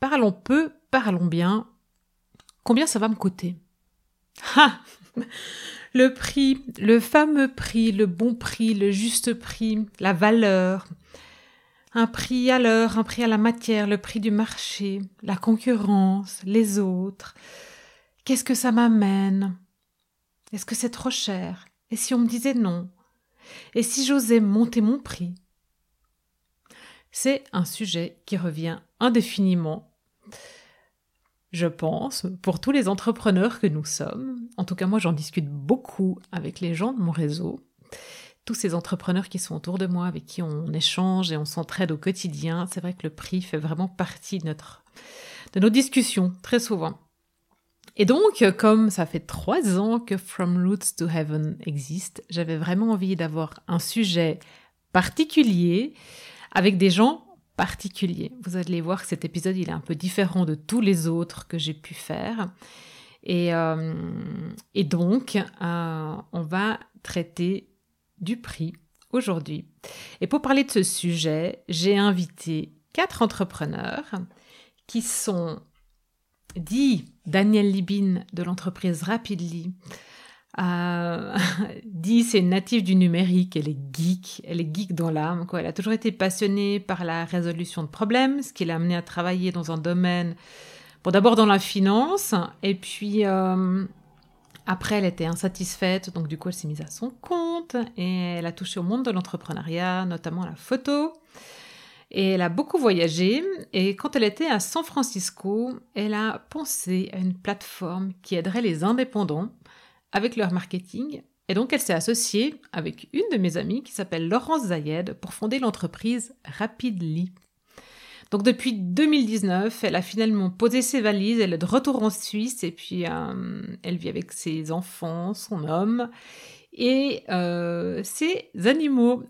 Parlons peu, parlons bien. Combien ça va me coûter? Ha Le prix, le fameux prix, le bon prix, le juste prix, la valeur. Un prix à l'heure, un prix à la matière, le prix du marché, la concurrence, les autres. Qu'est-ce que ça m'amène? Est-ce que c'est trop cher? Et si on me disait non? Et si j'osais monter mon prix? C'est un sujet qui revient indéfiniment je pense, pour tous les entrepreneurs que nous sommes. En tout cas, moi, j'en discute beaucoup avec les gens de mon réseau. Tous ces entrepreneurs qui sont autour de moi, avec qui on échange et on s'entraide au quotidien, c'est vrai que le prix fait vraiment partie de, notre, de nos discussions, très souvent. Et donc, comme ça fait trois ans que From Roots to Heaven existe, j'avais vraiment envie d'avoir un sujet particulier avec des gens particulier. Vous allez voir que cet épisode, est un peu différent de tous les autres que j'ai pu faire. Et, euh, donc, euh, on va traiter du prix aujourd'hui. Et pour parler de ce sujet, j'ai invité quatre entrepreneurs qui sont dit Daniel Libin de l'entreprise Rapidly, euh, Dee, c'est une native du numérique, elle est geek, elle est geek dans l'âme. Elle a toujours été passionnée par la résolution de problèmes, ce qui l'a amenée à travailler dans un domaine, bon d'abord dans la finance, et puis euh, après elle était insatisfaite, donc du coup elle s'est mise à son compte, et elle a touché au monde de l'entrepreneuriat, notamment la photo. Et elle a beaucoup voyagé, et quand elle était à San Francisco, elle a pensé à une plateforme qui aiderait les indépendants avec leur marketing. Et donc, elle s'est associée avec une de mes amies qui s'appelle Laurence Zayed pour fonder l'entreprise Rapidly. Donc, depuis 2019, elle a finalement posé ses valises, elle est de retour en Suisse et puis euh, elle vit avec ses enfants, son homme et euh, ses animaux.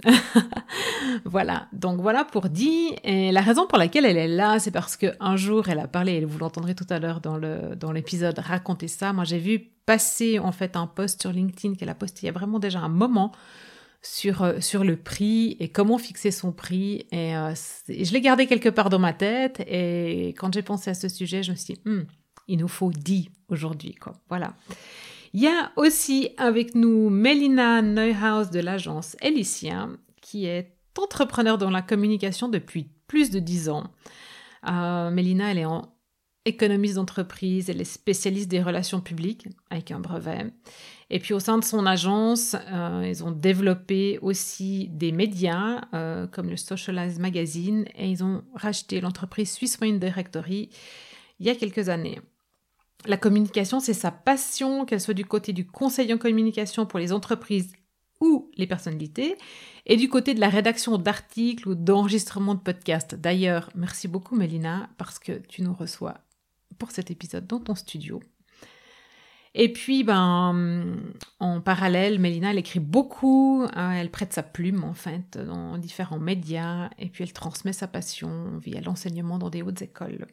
voilà, donc voilà pour dire. Et la raison pour laquelle elle est là, c'est parce qu'un jour, elle a parlé, et vous l'entendrez tout à l'heure dans, le, dans l'épisode Racontez ça. Moi, j'ai vu passer en fait un post sur LinkedIn qu'elle a posté il y a vraiment déjà un moment sur, euh, sur le prix et comment fixer son prix. Et, euh, je l'ai gardé quelque part dans ma tête. Et quand j'ai pensé à ce sujet, je me suis dit, hmm, il nous faut 10 aujourd'hui. Voilà. Il y a aussi avec nous Melina Neuhaus de l'agence Elicia, qui est entrepreneur dans la communication depuis plus de dix ans. Euh, Mélina, elle est économiste d'entreprise, elle est spécialiste des relations publiques avec un brevet. Et puis au sein de son agence, euh, ils ont développé aussi des médias euh, comme le Socialize Magazine et ils ont racheté l'entreprise Swiss Wine Directory il y a quelques années. La communication, c'est sa passion, qu'elle soit du côté du conseil en communication pour les entreprises ou les personnalités, et du côté de la rédaction d'articles ou d'enregistrement de podcasts. D'ailleurs, merci beaucoup Mélina, parce que tu nous reçois pour cet épisode dans ton studio. Et puis, ben, en parallèle, Mélina, elle écrit beaucoup, hein, elle prête sa plume, en fait, dans différents médias, et puis elle transmet sa passion via l'enseignement dans des hautes écoles.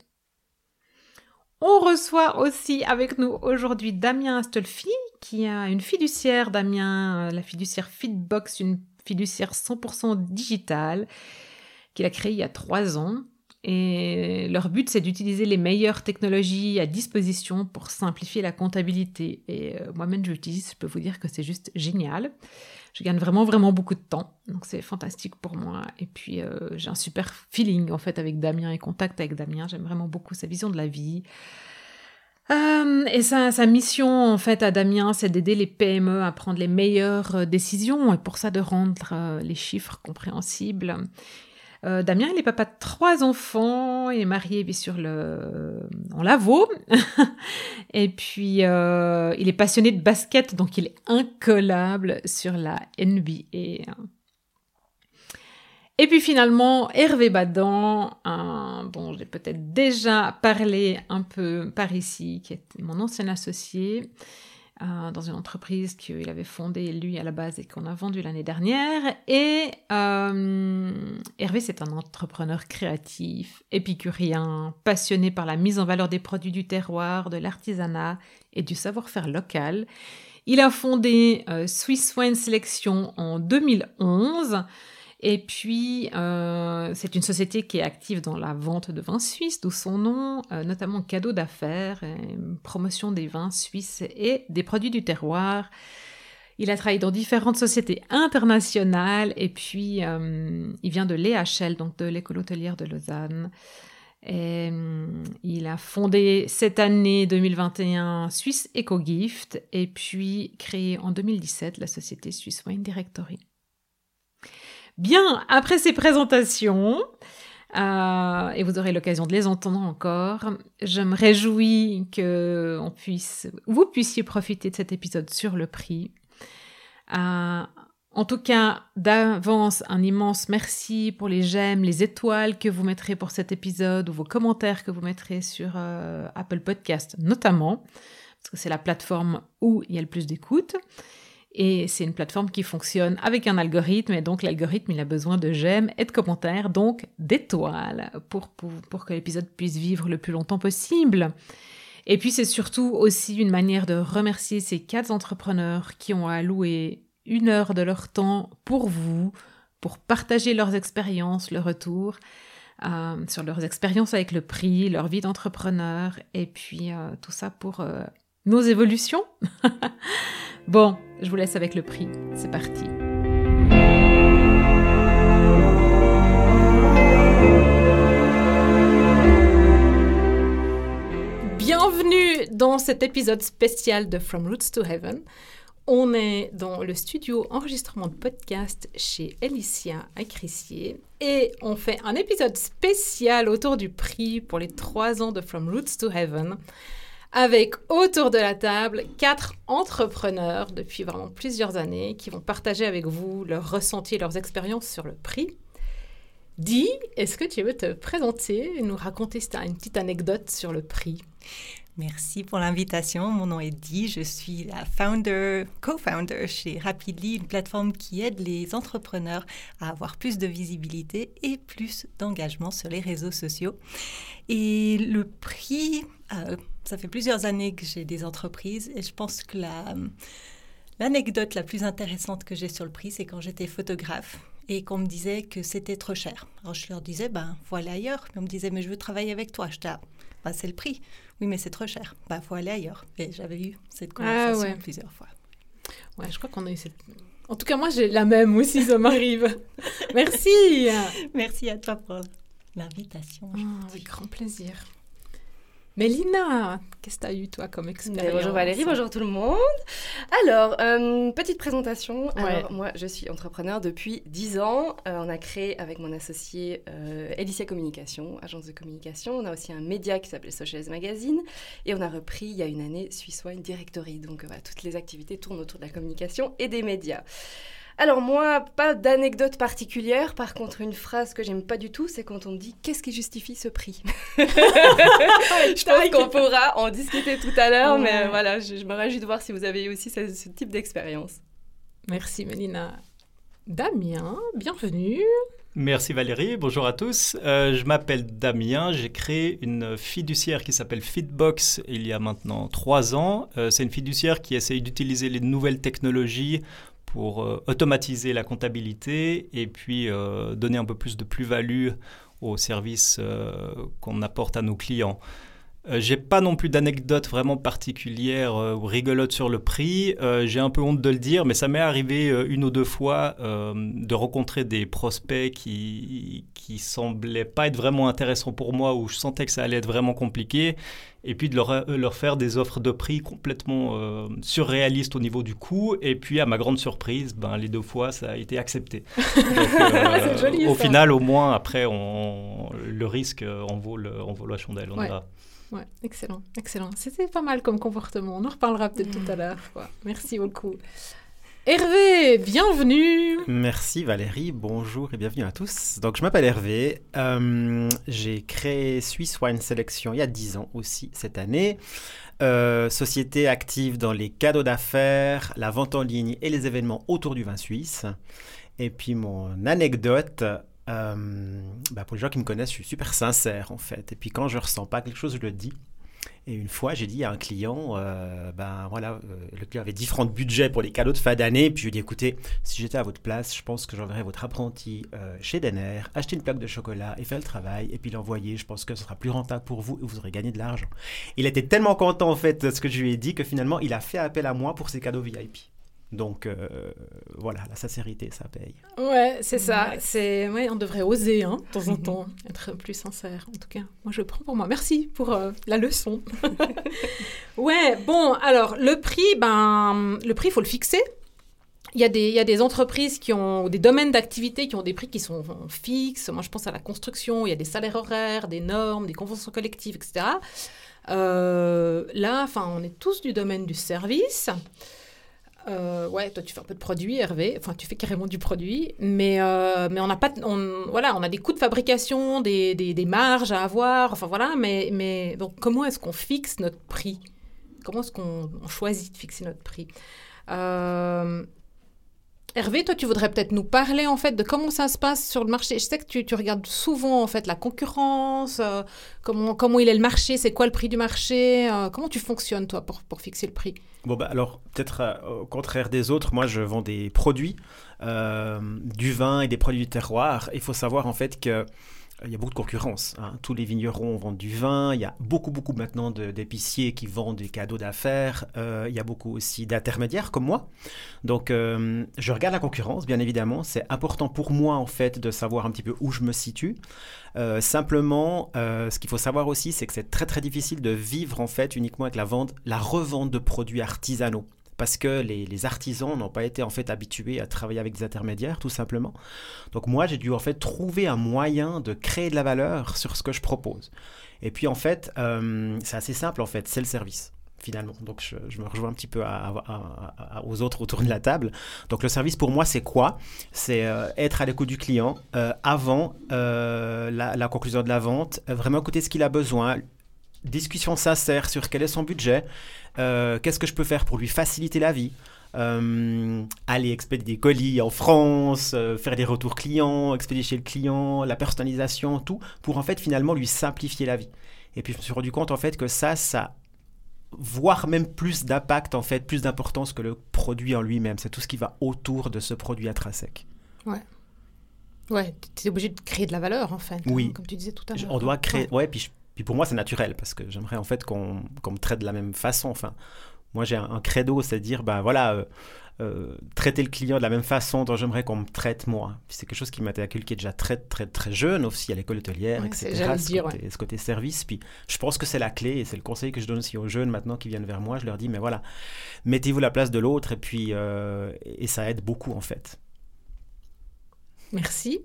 On reçoit aussi avec nous aujourd'hui Damien Astolfi, qui a une fiduciaire, Damien, euh, la fiduciaire Fitbox, une fiduciaire 100% digitale, qu'il a créée il y a trois ans. Et leur but, c'est d'utiliser les meilleures technologies à disposition pour simplifier la comptabilité. Et euh, moi-même, je l'utilise, je peux vous dire que c'est juste génial. Je gagne vraiment, vraiment beaucoup de temps. Donc, c'est fantastique pour moi. Et puis, euh, j'ai un super feeling, en fait, avec Damien et contact avec Damien. J'aime vraiment beaucoup sa vision de la vie. Euh, et sa, sa, mission, en fait, à Damien, c'est d'aider les PME à prendre les meilleures décisions et pour ça de rendre les chiffres compréhensibles. Euh, Damien, il est papa de trois enfants, il est marié, sûr, le... en Lavaux. et puis, euh, il est passionné de basket, donc il est incollable sur la NBA. Et puis finalement, Hervé Badan, dont j'ai peut-être déjà parlé un peu par ici, qui est mon ancien associé, euh, dans une entreprise qu'il avait fondée lui à la base et qu'on a vendue l'année dernière. Et euh, Hervé, c'est un entrepreneur créatif, épicurien, passionné par la mise en valeur des produits du terroir, de l'artisanat et du savoir-faire local. Il a fondé euh, Swiss Wine Selection en 2011 Et puis, euh, c'est une société qui est active dans la vente de vins suisses, d'où son nom, euh, notamment cadeau d'affaires, promotion des vins suisses et des produits du terroir. Il a travaillé dans différentes sociétés internationales et puis euh, il vient de l'EHL, donc de l'école hôtelière de Lausanne. Et, il a fondé cette année 2021 Swiss EcoGift et puis créé en 2017 la société Swiss Wine Directory. Bien, après ces présentations, euh, et vous aurez l'occasion de les entendre encore, je me réjouis que vous puissiez profiter de cet épisode sur le prix. Euh, en tout cas, d'avance, un immense merci pour les j'aime, les étoiles que vous mettrez pour cet épisode ou vos commentaires que vous mettrez sur euh, Apple Podcast notamment, parce que c'est la plateforme où il y a le plus d'écoute. Et c'est une plateforme qui fonctionne avec un algorithme, et donc l'algorithme, il a besoin de j'aime et de commentaires, donc d'étoiles, pour, pour, que l'épisode puisse vivre le plus longtemps possible. Et puis c'est surtout aussi une manière de remercier ces quatre entrepreneurs qui ont alloué une heure de leur temps pour vous, pour partager leurs expériences, le retour, euh, sur leurs expériences avec le prix, leur vie d'entrepreneur, et puis euh, tout ça pour euh, nos évolutions. bon, je vous laisse avec le prix. C'est parti. Bienvenue dans cet épisode spécial de From Roots to Heaven. On est dans le studio enregistrement de podcast chez Alicia à et on fait un épisode spécial autour du prix pour les trois ans de From Roots to Heaven avec autour de la table quatre entrepreneurs depuis vraiment plusieurs années qui vont partager avec vous leurs ressentis et leurs expériences sur le prix. Di, est-ce que tu veux te présenter et nous raconter une petite anecdote sur le prix? Merci pour l'invitation. Mon nom est Di. Je suis la founder, co-founder chez Rapidly, une plateforme qui aide les entrepreneurs à avoir plus de visibilité et plus d'engagement sur les réseaux sociaux. Et le prix, euh, ça fait plusieurs années que j'ai des entreprises et je pense que l'anecdote la plus intéressante que j'ai sur le prix, c'est quand j'étais photographe et qu'on me disait que c'était trop cher. Alors je leur disais, ben voilà ailleurs. Mais on me disait, mais je veux travailler avec toi. Je disais, ben, c'est le prix. Oui, mais c'est trop cher. Ben faut aller ailleurs. Et j'avais eu cette ah conversation plusieurs fois. Ouais, je crois qu'on a eu cette. En tout cas, moi, j'ai la même aussi, ça m'arrive. Merci. Merci à toi pour l'invitation. Ah, avec grand plaisir. Mélina, qu'est-ce que tu as eu toi comme expérience Bonjour Valérie, bonjour tout le monde. Alors, euh, petite présentation. Alors, moi, je suis entrepreneur depuis 10 ans. Euh, on a créé avec mon associé euh, Elicia Communication, agence de communication. On a aussi un média qui s'appelle Socials Magazine. Et on a repris il y a une année Swiss Wine Directory. Donc, voilà, toutes les activités tournent autour de la communication et des médias. Alors moi, pas d'anecdote particulière. Par contre, une phrase que j'aime pas du tout, c'est quand on me dit qu'est-ce qui justifie ce prix? je pense qu'on pourra en discuter tout à l'heure, mais voilà, je, me réjouis de voir si vous avez eu aussi ce, type d'expérience. Merci Mélina. Damien, bienvenue. Merci Valérie, bonjour à tous. Euh, je m'appelle Damien, j'ai créé une fiduciaire qui s'appelle Fitbox il y a maintenant trois ans. Euh, c'est une fiduciaire qui essaye d'utiliser les nouvelles technologies pour euh, automatiser la comptabilité et puis euh, donner un peu plus de plus-value aux services euh, qu'on apporte à nos clients. J'ai pas non plus d'anecdotes vraiment particulières ou rigolotes sur le prix. J'ai un peu honte de le dire, mais ça m'est arrivé une ou deux fois de rencontrer des prospects qui, qui semblaient pas être vraiment intéressants pour moi, où je sentais que ça allait être vraiment compliqué et puis de leur, euh, leur faire des offres de prix complètement euh, surréalistes au niveau du coût. Et puis, à ma grande surprise, ben, les deux fois, ça a été accepté. Euh, joli, au final, au moins, après, on, le risque en vaut, le, vaut la chandelle. On ouais. Excellent, excellent. C'était pas mal comme comportement. On en reparlera peut-être tout à l'heure. Merci beaucoup. Hervé, bienvenue. Merci Valérie, bonjour et bienvenue à tous. Donc je m'appelle Hervé, euh, j'ai créé Swiss Wine Selection il y a 10 ans aussi cette année. Euh, société active dans les cadeaux d'affaires, la vente en ligne et les événements autour du vin suisse. Et puis mon anecdote, euh, bah, pour les gens qui me connaissent, je suis super sincère en fait. Et puis quand je ressens pas quelque chose, je le dis. Et une fois, j'ai dit à un client, euh, ben voilà, euh, le client avait différents budgets pour les cadeaux de fin d'année. Puis je lui ai dit, écoutez, si j'étais à votre place, je pense que j'enverrais votre apprenti chez Denner, acheter une plaque de chocolat et faire le travail, et puis l'envoyer. Je pense que ce sera plus rentable pour vous et vous aurez gagné de l'argent. Il était tellement content en fait de ce que je lui ai dit que finalement, il a fait appel à moi pour ses cadeaux VIP. Donc euh, voilà, la sincérité, ça paye. Ouais, c'est ça. C'est ouais, on devrait oser hein, de temps en temps être plus sincère. En tout cas, moi je prends pour moi. Merci pour euh, la leçon. ouais, bon, alors le prix, ben le prix, il faut le fixer. Il y, a des, il y a des entreprises qui ont des domaines d'activité qui ont des prix qui sont fixes. Moi, je pense à la construction. Il y a des salaires horaires, des normes, des conventions collectives, etc. Euh, là, enfin, on est tous du domaine du service. Euh, ouais, toi tu fais un peu de produit, Hervé. Enfin, tu fais carrément du produit, mais euh, mais on n'a pas, on, voilà, on a des coûts de fabrication, des, des, marges à avoir. Enfin voilà, mais mais donc comment est-ce qu'on fixe notre prix? Comment est-ce qu'on choisit de fixer notre prix? Euh, Hervé, toi, tu voudrais peut-être nous parler en fait de comment ça se passe sur le marché. Je sais que tu, regardes souvent en fait la concurrence, comment, comment il est le marché, c'est quoi le prix du marché, comment tu fonctionnes toi pour, pour fixer le prix? Bon, bah, alors, peut-être euh, au contraire des autres, moi, je vends des produits, euh, du vin et des produits du terroir. Il faut savoir, en fait, que il y a beaucoup de concurrence. Hein. Tous les vignerons vendent du vin. Il y a beaucoup, beaucoup maintenant d'épiciers qui vendent des cadeaux d'affaires. Euh, il y a beaucoup aussi d'intermédiaires comme moi. Donc, euh, je regarde la concurrence, bien évidemment. C'est important pour moi, en fait, de savoir un petit peu où je me situe. Euh, simplement, ce qu'il faut savoir aussi, c'est que c'est très, très difficile de vivre, en fait, uniquement avec la vente, la revente de produits artisanaux parce que les, artisans n'ont pas été en fait habitués à travailler avec des intermédiaires, tout simplement. Donc moi, j'ai dû en fait trouver un moyen de créer de la valeur sur ce que je propose. Et puis en fait, euh, c'est assez simple en fait, c'est le service finalement. Donc je, me rejoins un petit peu aux autres autour de la table. Donc le service pour moi, c'est quoi? C'est euh, être à l'écoute du client euh, avant la, la, conclusion de la vente, vraiment écouter ce qu'il a besoin, discussion sincère sur quel est son budget, euh, qu'est-ce que je peux faire pour lui faciliter la vie. Euh, aller expédier des colis en France, euh, faire des retours clients, expédier chez le client, la personnalisation, tout, pour en fait finalement lui simplifier la vie. Et puis je me suis rendu compte en fait que ça, ça voire même plus d'impact en fait, plus d'importance que le produit en lui-même. C'est tout ce qui va autour de ce produit intrinsèque. Ouais. Ouais, tu es obligé de créer de la valeur en fait. Oui. comme tu disais tout à l'heure. On doit créer. Ouais, puis je puis pour moi, c'est naturel parce que j'aimerais en fait qu'on me traite de la même façon. Enfin, moi, j'ai un, credo, c'est à dire, ben voilà, euh, euh, traiter le client de la même façon dont j'aimerais qu'on me traite moi. C'est quelque chose qui m'a été inculqué déjà très, très, très jeune, aussi à l'école hôtelière, etc. Ce, dire, côté, ce, côté, service. Puis je pense que c'est la clé et c'est le conseil que je donne aussi aux jeunes maintenant qui viennent vers moi. Je leur dis, mais voilà, mettez-vous la place de l'autre et puis, euh, et ça aide beaucoup en fait. Merci.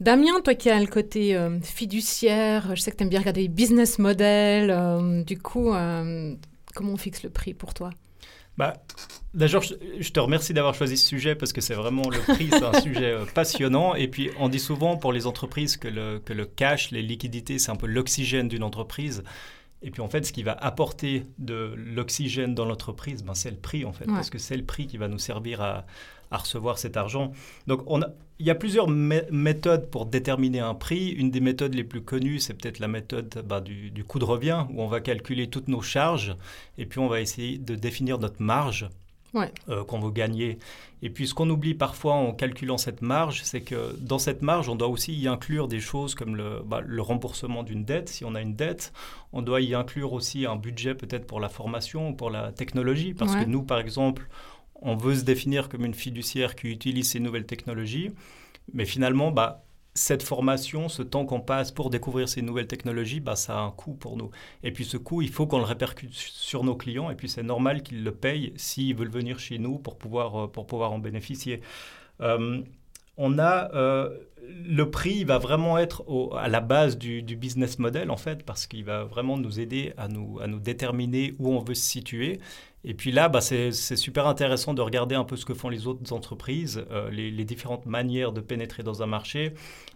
Damien, toi qui as le côté euh, fiduciaire, je sais que tu aimes bien regarder les business models. Euh, du coup, euh, comment on fixe le prix pour toi? Bah, D'abord, je, te remercie d'avoir choisi ce sujet parce que c'est vraiment le prix, c'est un sujet passionnant. Et puis, on dit souvent pour les entreprises que le, que le cash, les liquidités, c'est un peu l'oxygène d'une entreprise. Et puis en fait, ce qui va apporter de l'oxygène dans l'entreprise, ben, c'est le prix en fait, parce que c'est le prix qui va nous servir à, à recevoir cet argent. Donc on a, il y a plusieurs méthodes pour déterminer un prix. Une des méthodes les plus connues, c'est peut-être la méthode bah, du, du, coût de revient, où on va calculer toutes nos charges et puis on va essayer de définir notre marge euh, qu'on veut gagner. Et puis ce qu'on oublie parfois en calculant cette marge, c'est que dans cette marge, on doit aussi y inclure des choses comme le, bah, le remboursement d'une dette, si on a une dette. On doit y inclure aussi un budget peut-être pour la formation ou pour la technologie, parce que nous, par exemple, on veut se définir comme une fiduciaire qui utilise ces nouvelles technologies, mais finalement, bah, cette formation, ce temps qu'on passe pour découvrir ces nouvelles technologies, bah, ça a un coût pour nous. Et puis ce coût, il faut qu'on le répercute sur nos clients, et puis c'est normal qu'ils le payent s'ils veulent venir chez nous pour pouvoir, euh, pour pouvoir en bénéficier. Euh, on a euh, le prix va vraiment être à la base du, business model en fait parce qu'il va vraiment nous aider à nous, à nous déterminer où on veut se situer et puis là, bah, c'est super intéressant de regarder un peu ce que font les autres entreprises, euh, les, différentes manières de pénétrer dans un marché.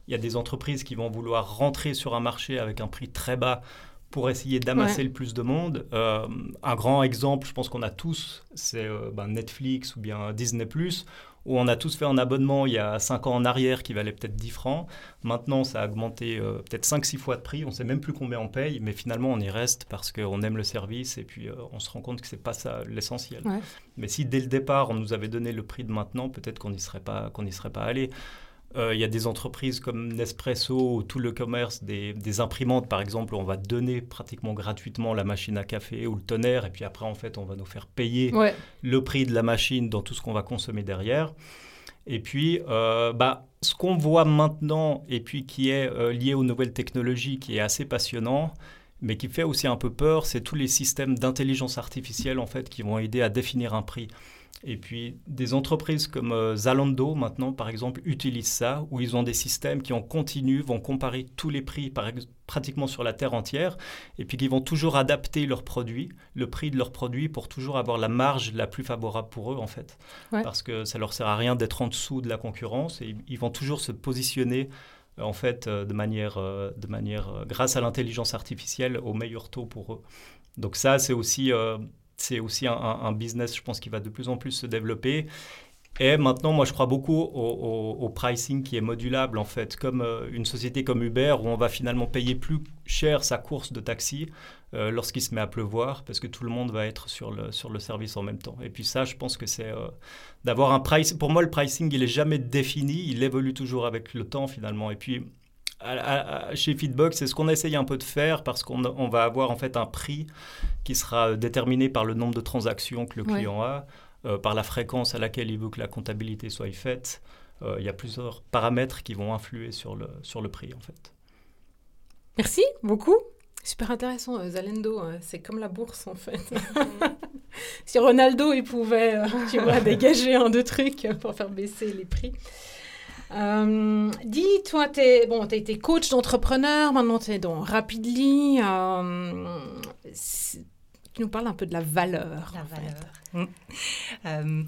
Il y a des entreprises qui vont vouloir rentrer sur un marché avec un prix très bas pour essayer d'amasser le plus de monde. Euh, un grand exemple, je pense qu'on a tous, c'est bah, Netflix ou bien Disney ⁇ où on a tous fait un abonnement il y a 5 ans en arrière qui valait peut-être 10 francs. Maintenant, ça a augmenté euh, peut-être 5-6 fois de prix. On ne sait même plus combien on paye, mais finalement, on y reste parce qu'on aime le service et puis euh, on se rend compte que ce n'est pas ça l'essentiel. Mais si dès le départ, on nous avait donné le prix de maintenant, peut-être qu'on n'y serait, pas, qu'on serait pas allé. Euh, il y a des entreprises comme Nespresso ou tout le commerce des, imprimantes, par exemple, où on va donner pratiquement gratuitement la machine à café ou le tonnerre, et puis après, en fait, on va nous faire payer le prix de la machine dans tout ce qu'on va consommer derrière. Et puis, euh, bah, ce qu'on voit maintenant, et puis qui est euh, lié aux nouvelles technologies, qui est assez passionnant, mais qui fait aussi un peu peur, c'est tous les systèmes d'intelligence artificielle, en fait, qui vont aider à définir un prix. Et puis des entreprises comme euh, Zalando maintenant, par exemple, utilisent ça, où ils ont des systèmes qui en continu vont comparer tous les prix par, pratiquement sur la terre entière, et puis qui vont toujours adapter leurs produits, le prix de leurs produits, pour toujours avoir la marge la plus favorable pour eux en fait, parce que ça leur sert à rien d'être en dessous de la concurrence, et ils vont toujours se positionner en fait euh, de manière, euh, de manière grâce à l'intelligence artificielle au meilleur taux pour eux. Donc ça, c'est aussi c'est aussi un, business, je pense, qui va de plus en plus se développer. Et maintenant, moi, je crois beaucoup au, pricing qui est modulable, en fait, comme euh, une société comme Uber, où on va finalement payer plus cher sa course de taxi euh, lorsqu'il se met à pleuvoir, parce que tout le monde va être sur le, sur le service en même temps. Et puis ça, je pense que c'est euh, d'avoir un price. Pour moi, le pricing, il est jamais défini, il évolue toujours avec le temps, finalement. Et puis, chez Feedbox, c'est ce qu'on essaye un peu de faire parce qu'on va avoir en fait un prix qui sera déterminé par le nombre de transactions que le client a, euh, par la fréquence à laquelle il veut que la comptabilité soit faite. Euh, il y a plusieurs paramètres qui vont influer sur le, sur le prix en fait. Merci beaucoup. Super intéressant, euh, Zalendo, c'est comme la bourse en fait. si Ronaldo il pouvait, tu vois, dégager un deux trucs pour faire baisser les prix. Euh, dis, toi, tu bon, as été coach d'entrepreneur, maintenant tu es dans Rapidly. Euh, tu nous parles un peu de la valeur. La valeur. Mmh. Euh,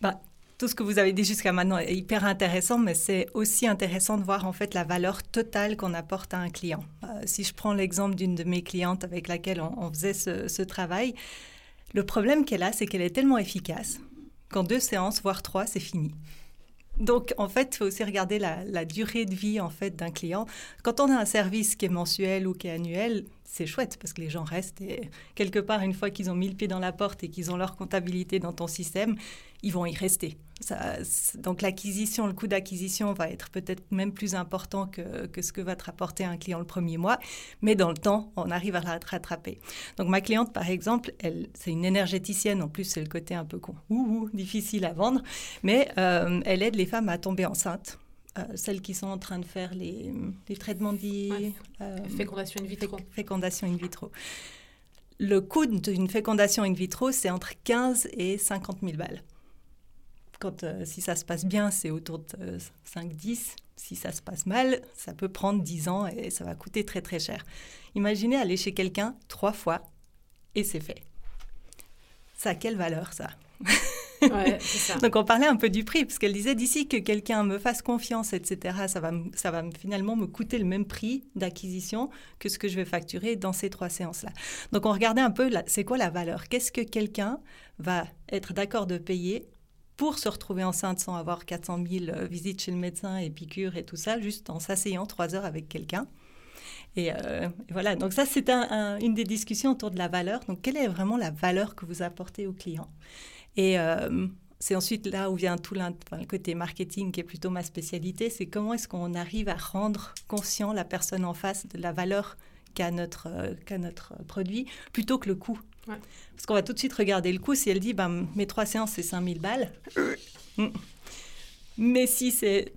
bah, tout ce que vous avez dit jusqu'à maintenant est hyper intéressant, mais c'est aussi intéressant de voir en fait la valeur totale qu'on apporte à un client. si je prends l'exemple d'une de mes clientes avec laquelle on, faisait ce, ce travail, le problème qu'elle a, c'est qu'elle est tellement efficace qu'en deux séances, voire trois, c'est fini. Donc, en fait, il faut aussi regarder la, durée de vie en fait d'un client. Quand on a un service qui est mensuel ou qui est annuel, c'est chouette parce que les gens restent et quelque part, une fois qu'ils ont mis le pied dans la porte et qu'ils ont leur comptabilité dans ton système, ils vont y rester. Donc l'acquisition, le coût d'acquisition va être peut-être même plus important que, que, ce que va te rapporter un client le premier mois, mais dans le temps, on arrive à la rattraper. Donc ma cliente, par exemple, elle, c'est une énergéticienne, en plus c'est le côté un peu con, ouh, difficile à vendre, mais euh, elle aide les femmes à tomber enceintes. Euh, celles qui sont en train de faire les, les traitements de euh, fécondation in vitro. Fécondation in vitro. Le coût d'une fécondation in vitro, c'est entre 15 et 50 000 balles. Euh, si ça se passe bien, c'est autour de 5-10. Euh, si ça se passe mal, ça peut prendre 10 ans et ça va coûter très très cher. Imaginez aller chez quelqu'un trois fois et c'est fait. Ça a quelle valeur ça? Donc on parlait un peu du prix, parce qu'elle disait d'ici que quelqu'un me fasse confiance, etc., ça va, ça va finalement me coûter le même prix d'acquisition que ce que je vais facturer dans ces trois séances-là. Donc on regardait un peu, c'est quoi la valeur? Qu'est-ce que quelqu'un va être d'accord de payer pour se retrouver enceinte sans avoir 400 000 euh, visites chez le médecin et piqûres et tout ça, juste en s'asseyant trois heures avec quelqu'un? Et, euh, voilà, donc ça c'est une des discussions autour de la valeur. Donc quelle est vraiment la valeur que vous apportez au client? Et euh, c'est ensuite là où vient tout le côté marketing qui est plutôt ma spécialité, c'est comment est-ce qu'on arrive à rendre conscient la personne en face de la valeur qu'a notre, qu'a notre produit plutôt que le coût parce qu'on va tout de suite regarder le coût. Si elle dit, ben, mes trois séances, c'est 5000 balles. Mm. Mais si c'est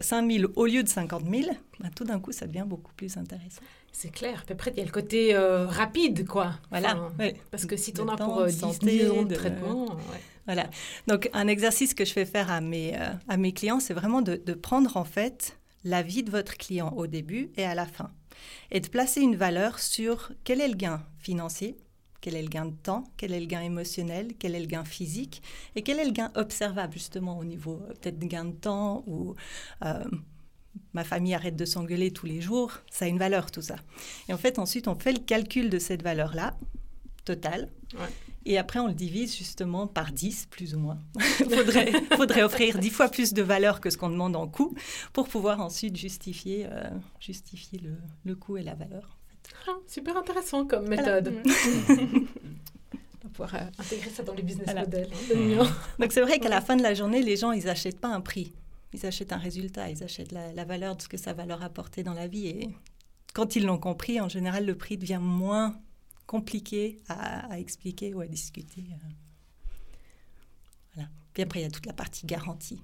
5000 au lieu de 50 000, ben, tout d'un coup, ça devient beaucoup plus intéressant. C'est clair. Puis après, il y a le côté euh, rapide, quoi. Voilà. Parce que si tu en as pour euh, 10, ans de, traitement... Voilà. Donc, un exercice que je fais faire à mes, euh, à mes clients, c'est vraiment de, de prendre, en fait, la vie de votre client au début et à la fin. Et de placer une valeur sur quel est le gain financier, quel est le gain de temps, quel est le gain émotionnel, quel est le gain physique et quel est le gain observable justement au niveau euh, peut-être de gain de temps ou euh, ma famille arrête de s'engueuler tous les jours, ça a une valeur tout ça. Et en fait ensuite on fait le calcul de cette valeur-là, totale. Et après, on le divise justement par 10, plus ou moins. Il faudrait, faudrait offrir 10 fois plus de valeur que ce qu'on demande en coût pour pouvoir ensuite justifier, euh, justifier le, le, coût et la valeur. Ah, super intéressant comme méthode. on va pouvoir euh, intégrer ça dans les business models. Hein, Donc c'est vrai qu'à la fin de la journée, les gens, ils n'achètent pas un prix. Ils achètent un résultat, ils achètent la, la, valeur de ce que ça va leur apporter dans la vie. Et quand ils l'ont compris, en général, le prix devient moins compliqué à, expliquer ou à discuter. Euh. Voilà. Puis après, il y a toute la partie garantie.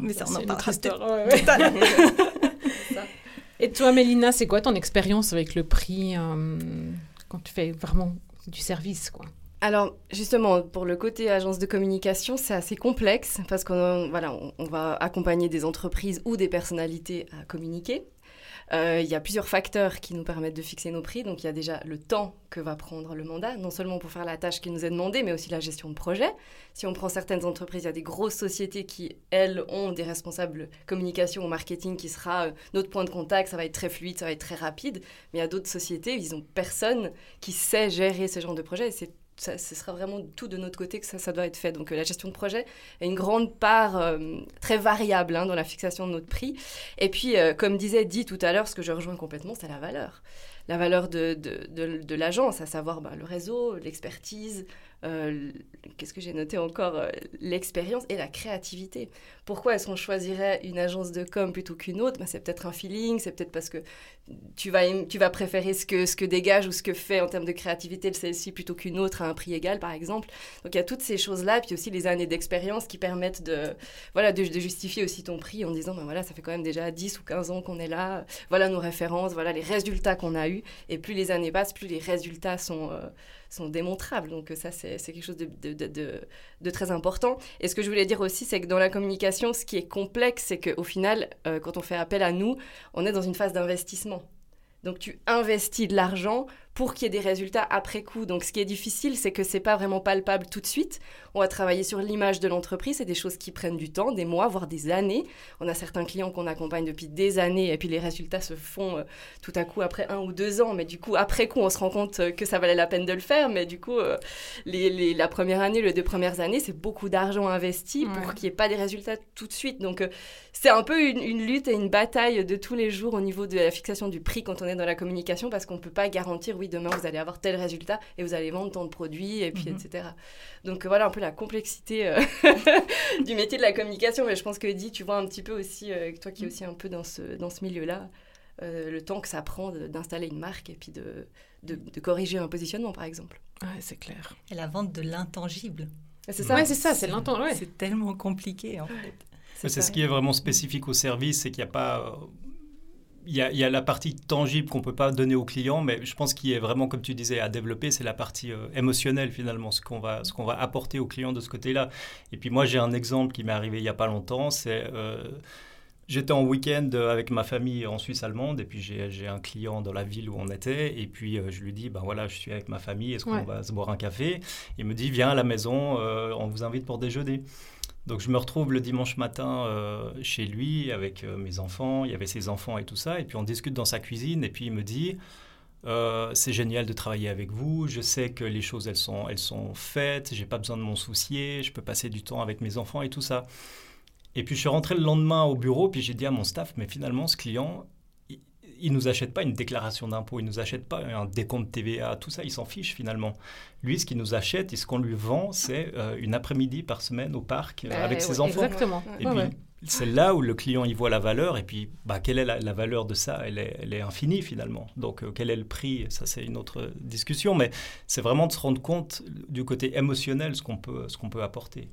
Mais ça, on en parlera Et toi, Mélina, c'est quoi ton expérience avec le prix euh, quand tu fais vraiment du service quoi? Alors justement, pour le côté agence de communication, c'est assez complexe parce qu'on voilà, on va accompagner des entreprises ou des personnalités à communiquer. Euh, il y a plusieurs facteurs qui nous permettent de fixer nos prix. Donc il y a déjà le temps que va prendre le mandat, non seulement pour faire la tâche qui nous est demandée, mais aussi la gestion de projet. Si on prend certaines entreprises, il y a des grosses sociétés qui, elles, ont des responsables communication ou marketing qui sera euh, notre point de contact, ça va être très fluide, ça va être très rapide. Mais il y a d'autres sociétés, ils n'ont personne qui sait gérer ce genre de projet. c'est ce sera vraiment tout de notre côté que ça, doit être fait. Donc euh, la gestion de projet est une grande part euh, très variable hein, dans la fixation de notre prix. Et puis, euh, comme disait dit tout à l'heure, ce que je rejoins complètement, c'est la valeur. La valeur de, de, de, l'agence, à savoir bah, le réseau, l'expertise, euh, qu'est-ce que j'ai noté encore euh, L'expérience et la créativité. Pourquoi est-ce qu'on choisirait une agence de com plutôt qu'une autre? Ben, C'est peut-être un feeling, c'est peut-être parce que tu vas, tu vas préférer ce que, ce que dégage ou ce que fait en termes de créativité celle-ci plutôt qu'une autre à un prix égal, par exemple. Donc il y a toutes ces choses-là, puis aussi les années d'expérience qui permettent de, voilà, de, justifier aussi ton prix en disant, ben voilà, ça fait quand même déjà 10 ou 15 ans qu'on est là, voilà nos références, voilà les résultats qu'on a eus, et plus les années passent, plus les résultats sont... Euh, sont démontrables. Donc ça, c'est quelque chose de, de, très important. Et ce que je voulais dire aussi, c'est que dans la communication, ce qui est complexe, c'est qu'au final, euh, quand on fait appel à nous, on est dans une phase d'investissement. Donc tu investis de l'argent pour qu'il y ait des résultats après coup. Donc ce qui est difficile, c'est que c'est pas vraiment palpable tout de suite. On va travailler sur l'image de l'entreprise, c'est des choses qui prennent du temps, des mois, voire des années. On a certains clients qu'on accompagne depuis des années et puis les résultats se font euh, tout à coup après un ou deux ans. Mais du coup, après coup, on se rend compte euh, que ça valait la peine de le faire. Mais du coup, euh, les, la première année, les deux premières années, c'est beaucoup d'argent investi pour qu'il n'y ait pas des résultats tout de suite. Donc c'est un peu une, une, lutte et une bataille de tous les jours au niveau de la fixation du prix quand on est dans la communication parce qu'on ne peut pas garantir, oui, demain vous allez avoir tel résultat et vous allez vendre tant de produits, et puis, mhm. etc. Donc voilà un peu la complexité euh, du métier de la communication. Mais je pense que Eddie, tu vois un petit peu aussi, euh, toi qui es mhm. aussi un peu dans ce, dans ce milieu-là, euh, le temps que ça prend d'installer une marque et puis de, de, corriger un positionnement, par exemple. Ouais, c'est clair. Et la vente de l'intangible. C'est ça, c'est ça, c'est l'intangible. C'est tellement compliqué, en fait. C'est ce qui est vraiment spécifique au service, c'est qu'il n'y a pas il y, a, la partie tangible qu'on ne peut pas donner au client, mais je pense qu'il est vraiment, comme tu disais, à développer, c'est la partie euh, émotionnelle finalement, ce qu'on va, qu'on va apporter au client de ce côté-là. Et puis moi, j'ai un exemple qui m'est arrivé il n'y a pas longtemps, c'est... Euh, j'étais en week-end avec ma famille en Suisse allemande et puis j'ai un client dans la ville où on était et puis euh, je lui dis ben voilà je suis avec ma famille est-ce qu'on va se boire un café? Il me dit viens à la maison on vous invite pour déjeuner. Donc je me retrouve le dimanche matin euh, chez lui avec euh, mes enfants, il y avait ses enfants et tout ça, et puis on discute dans sa cuisine, et puis il me dit, euh, c'est génial de travailler avec vous, je sais que les choses elles sont, elles sont faites, j'ai pas besoin de m'en soucier, je peux passer du temps avec mes enfants et tout ça. Et puis je suis rentré le lendemain au bureau, puis j'ai dit à mon staff, mais finalement ce client, il nous achète pas une déclaration d'impôt, il nous achète pas un décompte TVA, tout ça, il s'en fiche finalement. Lui, ce qu'il nous achète et ce qu'on lui vend, c'est euh, une après-midi par semaine au parc euh, avec ses enfants. Exactement. Et puis, c'est là où le client y voit la valeur. Et puis, bah, quelle est la, valeur de ça? Elle est, elle est, infinie finalement. Donc, euh, quel est le prix? Ça, c'est une autre discussion. Mais c'est vraiment de se rendre compte du côté émotionnel ce qu'on peut, ce qu'on peut apporter.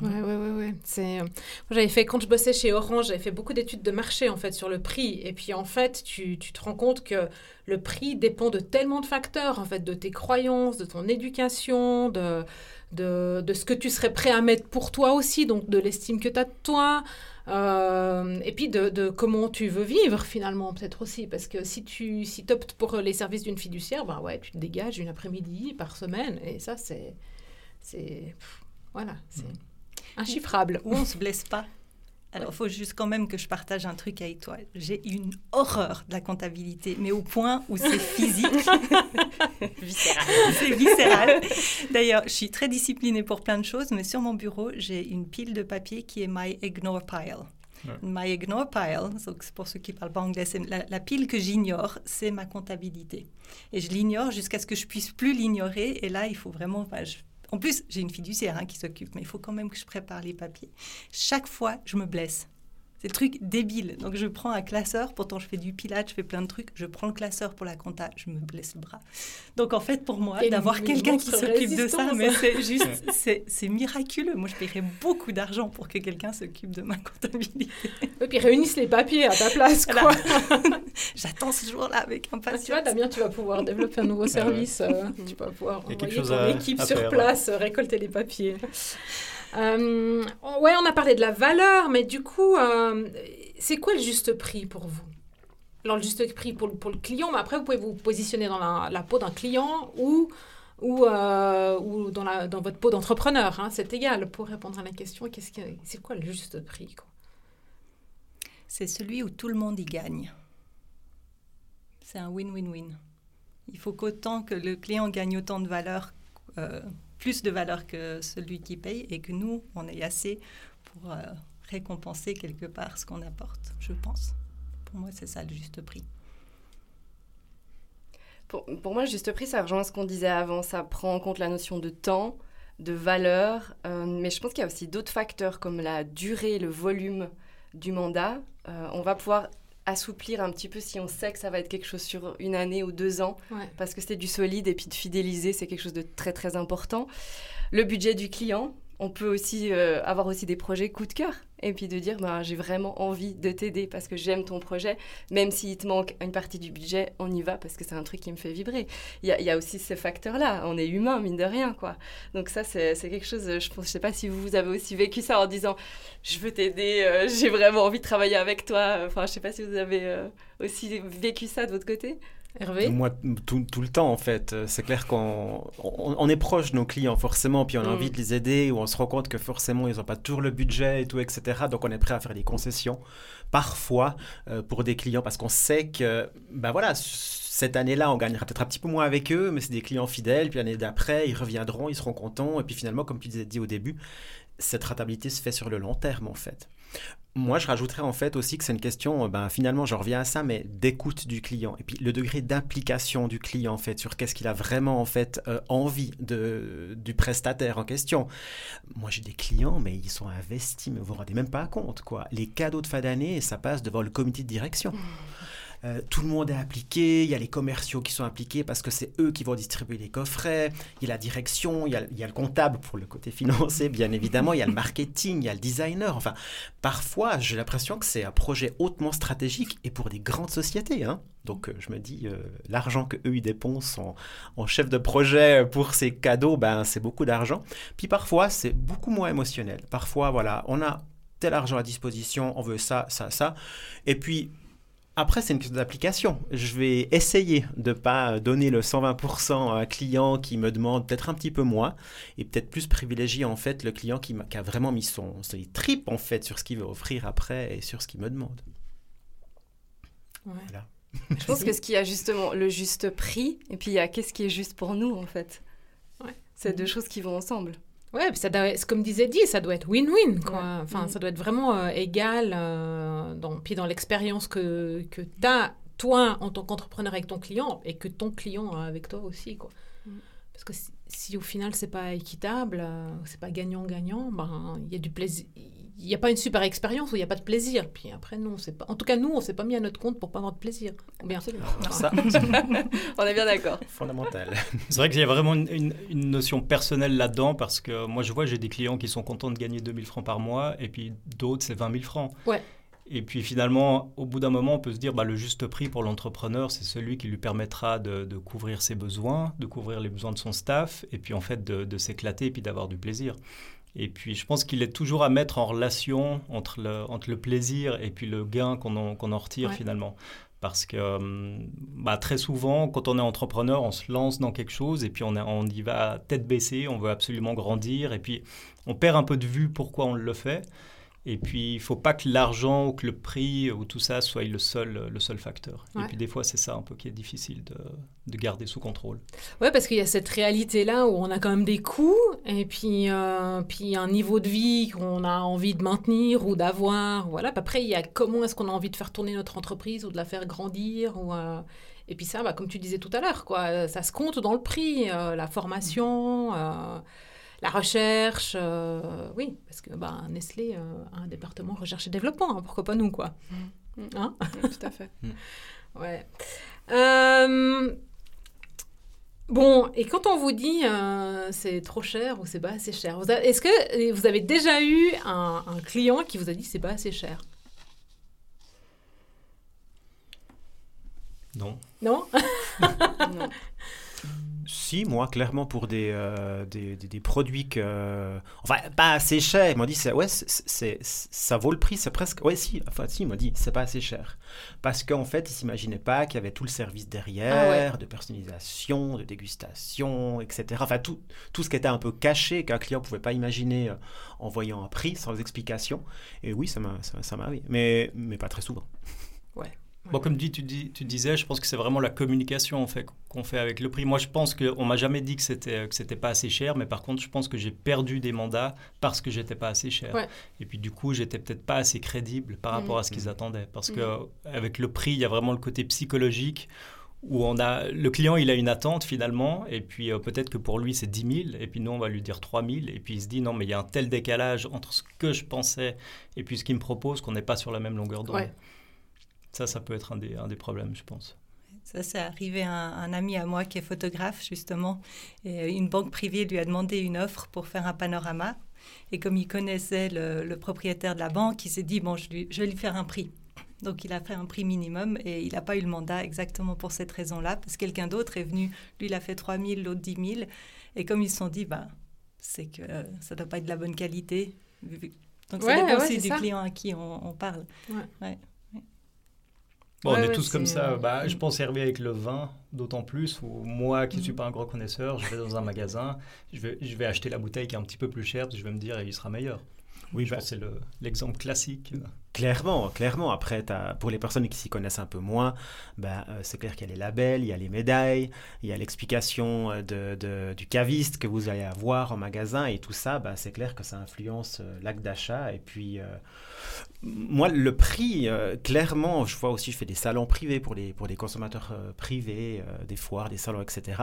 Ouais, ouais, ouais, ouais. C'est... Euh, j'avais fait, quand je bossais chez Orange, j'avais fait beaucoup d'études de marché, en fait, sur le prix. Et puis, en fait, tu, tu, te rends compte que le prix dépend de tellement de facteurs, en fait, de tes croyances, de ton éducation, de, de, de ce que tu serais prêt à mettre pour toi aussi, donc de l'estime que tu as de toi. Euh, et puis de, de, comment tu veux vivre finalement peut-être aussi parce que si tu si optes pour les services d'une fiduciaire ben ouais tu te dégages une après-midi par semaine et ça c'est c'est voilà c'est mm. Inchiffrable. Où on ne se blesse pas. Alors, il faut juste quand même que je partage un truc avec toi. J'ai une horreur de la comptabilité, mais au point où c'est physique. viscéral. c'est viscéral. D'ailleurs, je suis très disciplinée pour plein de choses, mais sur mon bureau, j'ai une pile de papier qui est My Ignore Pile. My Ignore Pile, donc pour ceux qui ne parlent pas anglais, c'est la, pile que j'ignore, c'est ma comptabilité. Et je l'ignore jusqu'à ce que je puisse plus l'ignorer. Et là, il faut vraiment... En plus, j'ai une fiduciaire hein, qui s'occupe, mais il faut quand même que je prépare les papiers. Chaque fois, je me blesse. C'est le truc débile. Donc je prends un classeur, pourtant je fais du pilates, je fais plein de trucs. Je prends le classeur pour la compta, je me blesse le bras. Donc en fait, pour moi, d'avoir quelqu'un qui s'occupe de ça, mais c'est juste, c'est miraculeux. Moi, je paierais beaucoup d'argent pour que quelqu'un s'occupe de ma comptabilité. Et puis réunissent les papiers à ta place, quoi. J'attends ce jour-là avec impatience. tu vois, Damien, tu vas pouvoir développer un nouveau service. Euh, tu vas pouvoir envoyer ton équipe sur place, récolter les papiers. Euh, ouais, on a parlé de la valeur, mais du coup, euh, c'est quoi le juste prix pour vous? Alors, le juste prix pour, pour, le client, mais après, vous pouvez vous positionner dans la, peau d'un client ou, ou, euh, ou dans, la, dans votre peau d'entrepreneur. Hein, c'est égal pour répondre à la question. Qu'est-ce que, c'est quoi le juste prix C'est celui où tout le monde y gagne. C'est un win-win-win. Il faut qu'autant que le client gagne autant de valeur plus de valeur que celui qui paye et que nous, on ait assez pour euh, récompenser quelque part ce qu'on apporte, je pense. Pour moi, c'est ça le juste prix. Pour, moi, le juste prix, ça rejoint ce qu'on disait avant. Ça prend en compte la notion de temps, de valeur, euh, mais je pense qu'il y a aussi d'autres facteurs comme la durée, le volume du mandat. Euh, on va pouvoir assouplir un petit peu si on sait que ça va être quelque chose sur une année ou deux ans, parce que c'est du solide et puis de fidéliser, c'est quelque chose de très très important. Le budget du client, on peut aussi euh, avoir aussi des projets coup de cœur et puis de dire bah, j'ai vraiment envie de t'aider parce que j'aime ton projet, même s'il te manque une partie du budget, on y va parce que c'est un truc qui me fait vibrer. Il y a, aussi ces facteurs-là, on est humain, mine de rien. quoi. Donc ça, c'est quelque chose, je ne sais pas si vous avez aussi vécu ça en disant je veux t'aider, euh, j'ai vraiment envie de travailler avec toi. Enfin, je ne sais pas si vous avez euh, aussi vécu ça de votre côté. Hervé Moi, tout, tout, le temps, en fait. C'est clair qu'on on, est proche de nos clients, forcément, puis on a mm. envie de les aider, ou on se rend compte que forcément, ils n'ont pas toujours le budget et tout, etc. Donc, on est prêt à faire des concessions, parfois, euh, pour des clients, parce qu'on sait que, ben voilà, cette année-là, on gagnera peut-être un petit peu moins avec eux, mais c'est des clients fidèles, puis l'année d'après, ils reviendront, ils seront contents, et puis finalement, comme tu disais dit au début, cette rentabilité se fait sur le long terme, en fait. Moi, je rajouterais en fait aussi que c'est une question, ben, finalement, je reviens à ça, mais d'écoute du client. Et puis le degré d'implication du client, en fait, sur qu'est-ce qu'il a vraiment, en fait, euh, envie de, du prestataire en question. Moi, j'ai des clients, mais ils sont investis, mais vous vous rendez même pas compte, quoi. Les cadeaux de fin d'année, ça passe devant le comité de direction. Mmh. Euh, tout le monde est impliqué, il y a les commerciaux qui sont impliqués parce que c'est eux qui vont distribuer les coffrets, il y a la direction, il y a, il y a, le comptable pour le côté financier, bien évidemment, il y a le marketing, il y a le designer. Enfin, parfois, j'ai l'impression que c'est un projet hautement stratégique et pour des grandes sociétés. Hein. Donc, euh, je me dis, euh, l'argent que eux ils dépensent en, en, chef de projet pour ces cadeaux, ben, c'est beaucoup d'argent. Puis parfois, c'est beaucoup moins émotionnel. Parfois, voilà, on a tel argent à disposition, on veut ça, ça, ça. Et puis, après, c'est une question d'application. Je vais essayer de ne pas donner le 120% à un client qui me demande peut-être un petit peu moins et peut-être plus privilégier en fait le client qui, a vraiment mis son, trip en fait sur ce qu'il veut offrir après et sur ce qu'il me demande. Voilà. Je pense que ce qu'il y a justement le juste prix et puis il y a qu'est-ce qui est juste pour nous en fait. Ouais. C'est deux mhm. choses qui vont ensemble. Ouais, ça doit, comme disait dit, ça doit être win-win, quoi. Enfin, ça doit être vraiment euh, égal, euh, dans, puis dans l'expérience que, que tu as, toi, en tant qu'entrepreneur avec ton client, et que ton client a avec toi aussi, quoi. Mm. Parce que si, au final, c'est pas équitable, euh, c'est pas gagnant-gagnant, ben, il y a du plaisir il n'y a pas une super expérience où il n'y a pas de plaisir. Puis après, non, c'est pas. En tout cas, nous, on s'est pas mis à notre compte pour pas avoir de plaisir. bien. Ça, on est bien d'accord. Fondamental. C'est vrai qu'il y a vraiment une, notion personnelle là-dedans parce que moi, je vois, j'ai des clients qui sont contents de gagner 2000 francs par mois et puis d'autres, c'est 20 000 francs. Ouais. Et puis finalement, au bout d'un moment, on peut se dire bah, le juste prix pour l'entrepreneur, c'est celui qui lui permettra de, couvrir ses besoins, de couvrir les besoins de son staff, et puis en fait de, de s'éclater et puis d'avoir du plaisir. Et puis, je pense qu'il est toujours à mettre en relation entre le, entre le plaisir et puis le gain qu'on en, en, retire finalement. Parce que euh, bah, très souvent, quand on est entrepreneur, on se lance dans quelque chose et puis on, on y va tête baissée, on veut absolument grandir et puis on perd un peu de vue pourquoi on le fait. Et puis, il ne faut pas que l'argent ou que le prix ou tout ça soit le seul, le seul facteur. Et puis, des fois, c'est ça un peu qui est difficile de, de garder sous contrôle. Oui, parce qu'il y a cette réalité-là où on a quand même des coûts et puis, euh, puis un niveau de vie qu'on a envie de maintenir ou d'avoir. Voilà. après, il y a comment est-ce qu'on a envie de faire tourner notre entreprise ou de la faire grandir. Ou, euh, Et puis ça, bah, comme tu disais tout à l'heure, quoi, ça se compte dans le prix, euh, la formation la recherche, euh, oui, parce que bah, Nestlé a un département recherche et développement, hein, pourquoi pas nous, quoi. Mm. Hein tout à fait. ouais. Euh, bon, et quand on vous dit euh, c'est trop cher ou c'est pas assez cher, est-ce que vous avez déjà eu un, un client qui vous a dit c'est pas assez cher? Non. Non, non. Si, moi, clairement, pour des, euh, des, des, produits que. Enfin, pas assez cher. Il m'a dit, ouais, c'est, ça vaut le prix, c'est presque. Ouais, si, enfin, si, il m'a dit, c'est pas assez cher. Parce qu'en fait, il s'imaginait pas qu'il y avait tout le service derrière, ah de personnalisation, de dégustation, etc. Enfin, tout, tout ce qui était un peu caché, qu'un client pouvait pas imaginer euh, en voyant un prix, sans explication. Et oui, ça m'a, ça, ça m'arrive. Mais, mais pas très souvent. Ouais. Bon, comme tu, dis, tu disais, je pense que c'est vraiment la communication en fait, qu'on fait avec le prix. Moi, je pense qu'on m'a jamais dit que c'était que c'était pas assez cher, mais par contre, je pense que j'ai perdu des mandats parce que j'étais pas assez cher. Et puis du coup, j'étais peut-être pas assez crédible par rapport à ce qu'ils attendaient, parce que avec le prix, il y a vraiment le côté psychologique où on a le client, il a une attente finalement, et puis euh, peut-être que pour lui c'est 10 000, et puis nous on va lui dire 3 000, et puis il se dit non mais il y a un tel décalage entre ce que je pensais et puis ce qu'il me propose qu'on n'est pas sur la même longueur d'onde. Ça, ça peut être un des, un des problèmes, je pense. Ça, c'est arrivé à un, ami à moi qui est photographe, justement. Et une banque privée lui a demandé une offre pour faire un panorama. Et comme il connaissait le, propriétaire de la banque, il s'est dit, bon, je, je, vais lui faire un prix. Donc il a fait un prix minimum et il n'a pas eu le mandat exactement pour cette raison-là, parce que quelqu'un d'autre est venu, lui il a fait 3 000, l'autre 10 000. Et comme ils se sont dit, bah, c'est que ça ne doit pas être de la bonne qualité. Donc ça dépend aussi du client à qui on, on parle. Ouais on est tous comme ça. Bah, je pense Hervé avec le vin, d'autant plus, où moi qui ne suis mm. pas un gros connaisseur, je vais dans un magasin, je vais, je vais acheter la bouteille qui est un petit peu plus chère, je vais me dire, il sera meilleur. Oui, bah, c'est l'exemple classique. Clairement, clairement. Après, pour les personnes qui s'y connaissent un peu moins, bah, euh, c'est clair qu'il y a les labels, il y a les médailles, il y a l'explication euh, de, du caviste que vous allez avoir en magasin et tout ça, bah, c'est clair que ça influence euh, l'acte d'achat. Et puis, moi, le prix, clairement, je vois aussi, je fais des salons privés pour les, pour les consommateurs privés, des foires, des salons, etc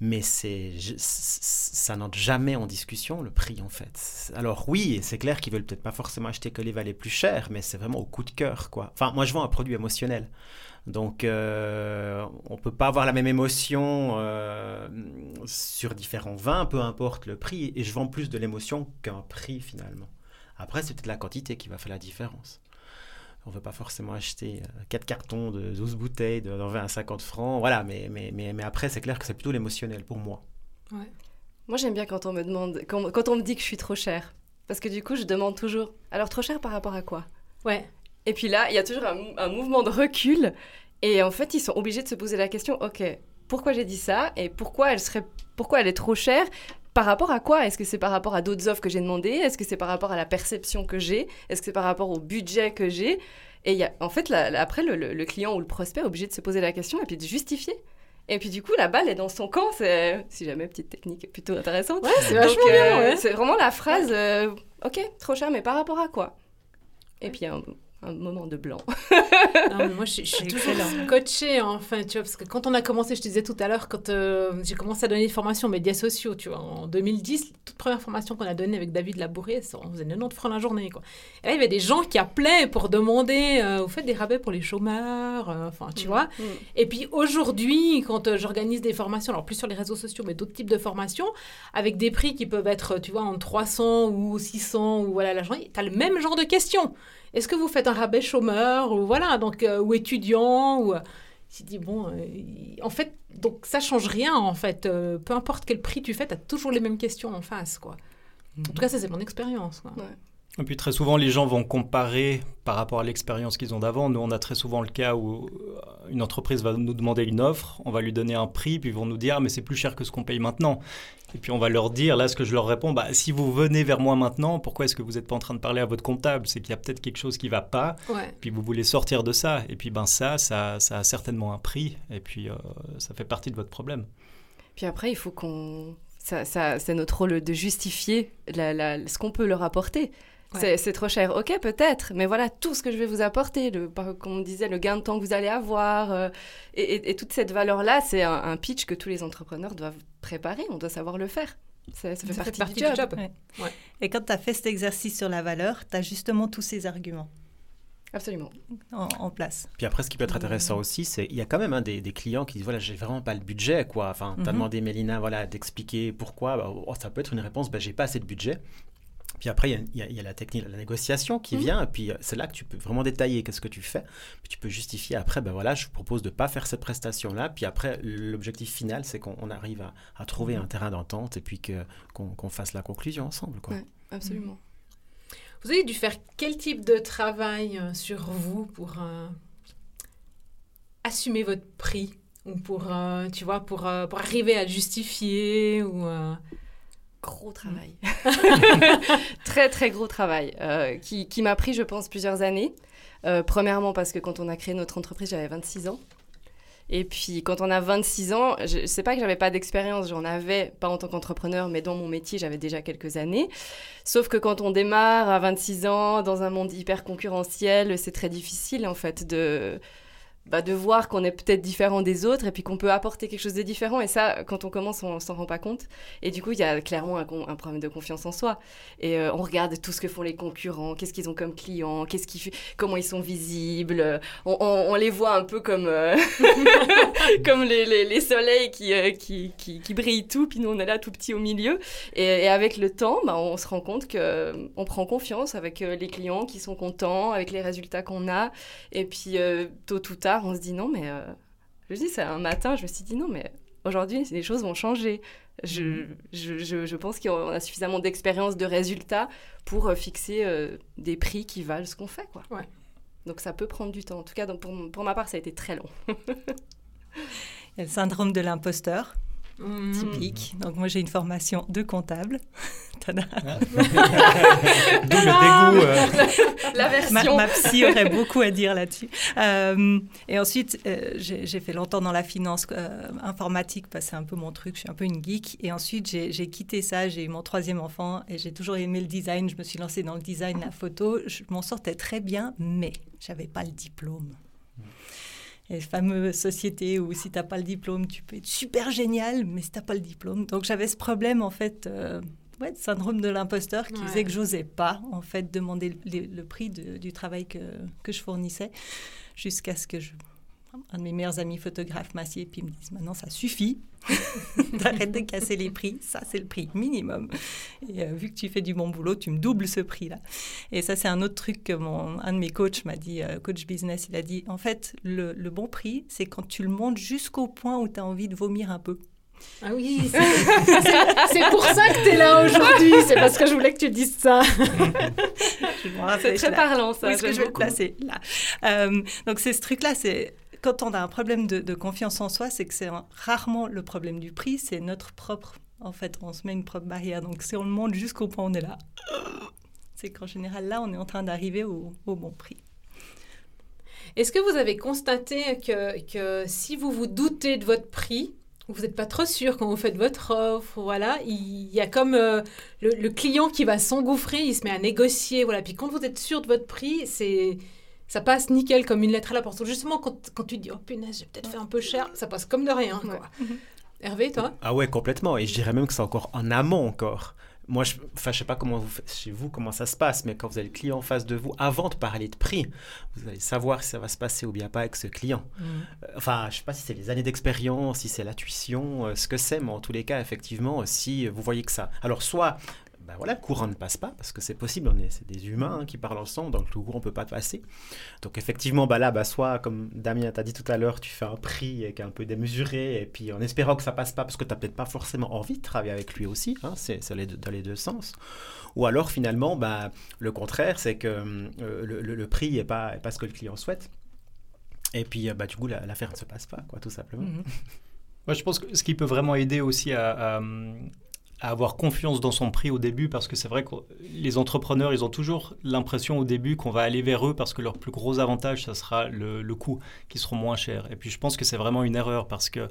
mais c'est ça n'entre jamais en discussion le prix en fait. Alors oui, c'est clair qu'ils veulent peut-être pas forcément acheter que les valets plus chers, mais c'est vraiment au coup de cœur quoi. Enfin, moi je vends un produit émotionnel, donc euh, on peut pas avoir la même émotion euh, sur différents vins, peu importe le prix, et je vends plus de l'émotion qu'un prix finalement. Après, c'est peut-être la quantité qui va faire la différence on ne veut pas forcément acheter 4 euh, cartons de 12 bouteilles de 20 à 50 francs. Voilà, mais, mais, mais, mais après, c'est clair que c'est plutôt l'émotionnel pour moi. Ouais. Moi, j'aime bien quand on me demande, quand, quand, on me dit que je suis trop cher. Parce que du coup, je demande toujours, alors trop cher par rapport à quoi? Ouais. Et puis là, il y a toujours un, un, mouvement de recul. Et en fait, ils sont obligés de se poser la question, ok, pourquoi j'ai dit ça? Et pourquoi elle, serait, pourquoi elle est trop chère? Par rapport à quoi? Est-ce que c'est par rapport à d'autres offres que j'ai demandées? Est-ce que c'est par rapport à la perception que j'ai? Est-ce que c'est par rapport au budget que j'ai? Et y a, en fait, après, le, client ou le prospect est obligé de se poser la question et puis de justifier. Et puis du coup, la balle est dans son camp. C'est, si jamais, petite technique plutôt intéressante. Ouais, c'est vachement bien. Euh, c'est vraiment la phrase, euh, ok, trop cher, mais par rapport à quoi? Et puis, un moment de blanc. non, mais moi, je, suis toujours coachée, enfin, tu vois, parce que quand on a commencé, je te disais tout à l'heure, quand euh, j'ai commencé à donner des formations aux médias sociaux, tu vois, en 2010, toute première formation qu'on a donnée avec David Labouré, on faisait 90 francs la journée, quoi. Et là, il y avait des gens qui appelaient pour demander, euh, vous faites des rabais pour les chômeurs, euh, enfin, tu mm, vois. Mm. Et puis aujourd'hui, quand j'organise des formations, alors plus sur les réseaux sociaux, mais d'autres types de formations, avec des prix qui peuvent être, tu vois, en 300 ou 600 ou voilà la journée, tu as le même genre de questions. Est-ce que vous faites un rabais chômeur ou voilà donc euh, ou étudiant ou tu euh, dis bon euh, en fait donc ça change rien en fait peu importe quel prix tu fais tu as toujours les mêmes questions en face quoi. En tout cas ça c'est mon expérience Et puis très souvent, les gens vont comparer par rapport à l'expérience qu'ils ont d'avant. Nous, on a très souvent le cas où euh, une entreprise va nous demander une offre, on va lui donner un prix, puis ils vont nous dire ah, mais c'est plus cher que ce qu'on paye maintenant. Et puis on va leur dire, là ce que je leur réponds, bah, si vous venez vers moi maintenant, pourquoi est-ce que vous n'êtes pas en train de parler à votre comptable? C'est qu'il y a peut-être quelque chose qui ne va pas, puis vous voulez sortir de ça. Et puis ben ça, ça, ça a certainement un prix, et puis euh, ça fait partie de votre problème. Puis après, il faut qu'on... Ça, ça, c'est notre rôle de justifier la, ce qu'on peut leur apporter. C'est trop cher. Ok, peut-être, mais voilà tout ce que je vais vous apporter, le, comme on disait, le gain de temps que vous allez avoir, euh, et, toute cette valeur-là, c'est un, pitch que tous les entrepreneurs doivent préparer, on doit savoir le faire. Ça, fait, partie du job. Et quand tu as fait cet exercice sur la valeur, tu as justement tous ces arguments. Absolument. En, place. Puis après, ce qui peut être intéressant aussi, c'est il y a quand même un des, clients qui disent voilà, j'ai vraiment pas le budget, quoi. Enfin, tu as mhm. demandé Mélina voilà, d'expliquer pourquoi. Bah, oh, ça peut être une réponse bah, j'ai pas assez de budget. Puis après, il y, a, la technique, la négociation qui mhm. vient, et puis euh, c'est là que tu peux vraiment détailler qu'est-ce que tu fais. Puis tu peux justifier après, ben voilà, je propose de ne pas faire cette prestation-là. Puis après, l'objectif final, c'est qu'on arrive à, trouver mhm. un terrain d'entente et puis qu'on fasse la conclusion ensemble. Quoi. absolument. Mhm. Vous avez dû faire quel type de travail euh, sur vous pour euh, assumer votre prix ou pour, tu vois, pour, pour arriver à le justifier ou gros travail. très, très gros travail euh, qui, qui m'a pris, je pense, plusieurs années. Euh, premièrement, parce que quand on a créé notre entreprise, j'avais 26 ans. Et puis, quand on a 26 ans, je sais pas que j'avais pas d'expérience, j'en avais pas en tant qu'entrepreneur, mais dans mon métier, j'avais déjà quelques années. Sauf que quand on démarre à 26 ans dans un monde hyper concurrentiel, c'est très difficile en fait de bah, de voir qu'on est peut-être différent des autres et puis qu'on peut apporter quelque chose de différent. Et ça, quand on commence, on s'en rend pas compte. Et du coup, il y a clairement un, problème de confiance en soi. Et euh, on regarde tout ce que font les concurrents, qu'est-ce qu'ils ont comme clients, qu'est-ce qui, comment ils sont visibles. On, les voit un peu comme, euh, comme les, les, soleils euh, qui, qui, qui, brillent tout, puis nous, on est là tout petit au milieu. Et, avec le temps, bah, on se rend compte qu'on prend confiance avec les clients qui sont contents, avec les résultats qu'on a. Et puis, tôt ou tard, on se dit non, mais euh, je dis, c'est un matin, je me suis dit non, mais aujourd'hui, les choses vont changer. Je, je, je, pense qu'on a suffisamment d'expérience, de résultats pour euh, fixer euh, des prix qui valent ce qu'on fait. Quoi. Ouais. Donc ça peut prendre du temps. En tout cas, donc pour, pour ma part, ça a été très long. Il y a le syndrome de l'imposteur. Mmh. typique. Donc moi j'ai une formation de comptable. D'où le dégoût. Euh. La, version. Ma, psy aurait beaucoup à dire là-dessus. Euh, et ensuite euh, j'ai fait longtemps dans la finance informatique parce que c'est un peu mon truc. Je suis un peu une geek. Et ensuite j'ai quitté ça. J'ai eu mon troisième enfant et j'ai toujours aimé le design. Je me suis lancée dans le design, la photo. Je m'en sortais très bien, mais j'avais pas le diplôme les fameuses sociétés où si tu n'as pas le diplôme, tu peux être super génial, mais si tu n'as pas le diplôme. Donc j'avais ce problème, en fait, euh, ouais, syndrome de l'imposteur qui faisait que j'osais pas, en fait, demander le, prix du travail que, que je fournissais jusqu'à ce que je un de mes meilleurs amis photographes m'assied et puis me disent maintenant ça suffit d'arrêter de casser les prix, ça c'est le prix minimum. Et euh, vu que tu fais du bon boulot, tu me doubles ce prix-là. Et ça c'est un autre truc que mon, un de mes coachs m'a dit, euh, coach business, il a dit en fait le, le bon prix c'est quand tu le montes jusqu'au point où tu as envie de vomir un peu. Ah oui, c'est pour ça que tu es là aujourd'hui. C'est parce que je voulais que tu dises ça. c'est très parlant ça. Où que je vais le placer là euh, Donc c'est ce truc-là, c'est quand on a un problème de, confiance en soi, c'est que c'est rarement le problème du prix, c'est notre propre. En fait, on se met une propre barrière. Donc, si on le monte jusqu'au point où on est là, c'est qu'en général, là, on est en train d'arriver au, bon prix. Est-ce que vous avez constaté que, si vous vous doutez de votre prix, vous n'êtes pas trop sûr quand vous faites votre offre, voilà, il y a comme euh, le, le, client qui va s'engouffrer, il se met à négocier, voilà. Puis quand vous êtes sûr de votre prix, c'est ça passe nickel comme une lettre à la porte. Justement, quand, quand tu te dis, oh punaise, j'ai peut-être fait un peu cher, ça passe comme de rien. Quoi. Hervé, toi? Ah ouais, complètement. Et je dirais même que c'est encore en amont encore. Moi, je ne sais pas comment vous faites chez vous, comment ça se passe, mais quand vous avez le client en face de vous, avant de parler de prix, vous allez savoir si ça va se passer ou bien pas avec ce client. Mhm. Euh, enfin, je ne sais pas si c'est les années d'expérience, si c'est la tuition, euh, ce que c'est, mais en tous les cas, effectivement, si vous voyez que ça. Alors, soit ben voilà, le courant ne passe pas, parce que c'est possible, on est, c'est des humains hein, qui parlent ensemble, donc le courant ne peut pas passer. Donc effectivement, bah là, bah, soit, comme Damien t'a dit tout à l'heure, tu fais un prix qui est un peu démesuré, et puis en espérant que ça passe pas, parce que tu n'as peut-être pas forcément envie de travailler avec lui aussi, hein, c'est, dans les deux sens. Ou alors finalement, bah, le contraire, c'est que euh, le, prix n'est pas, pas ce que le client souhaite. Et puis, euh, bah, du coup, l'affaire ne se passe pas, quoi, tout simplement. Mhm. Moi, je pense que ce qui peut vraiment aider aussi à, avoir confiance dans son prix au début, parce que c'est vrai que les entrepreneurs, ils ont toujours l'impression au début qu'on va aller vers eux parce que leur plus gros avantage, ça sera le, le coût, qui seront moins chers. Et puis, je pense que c'est vraiment une erreur parce que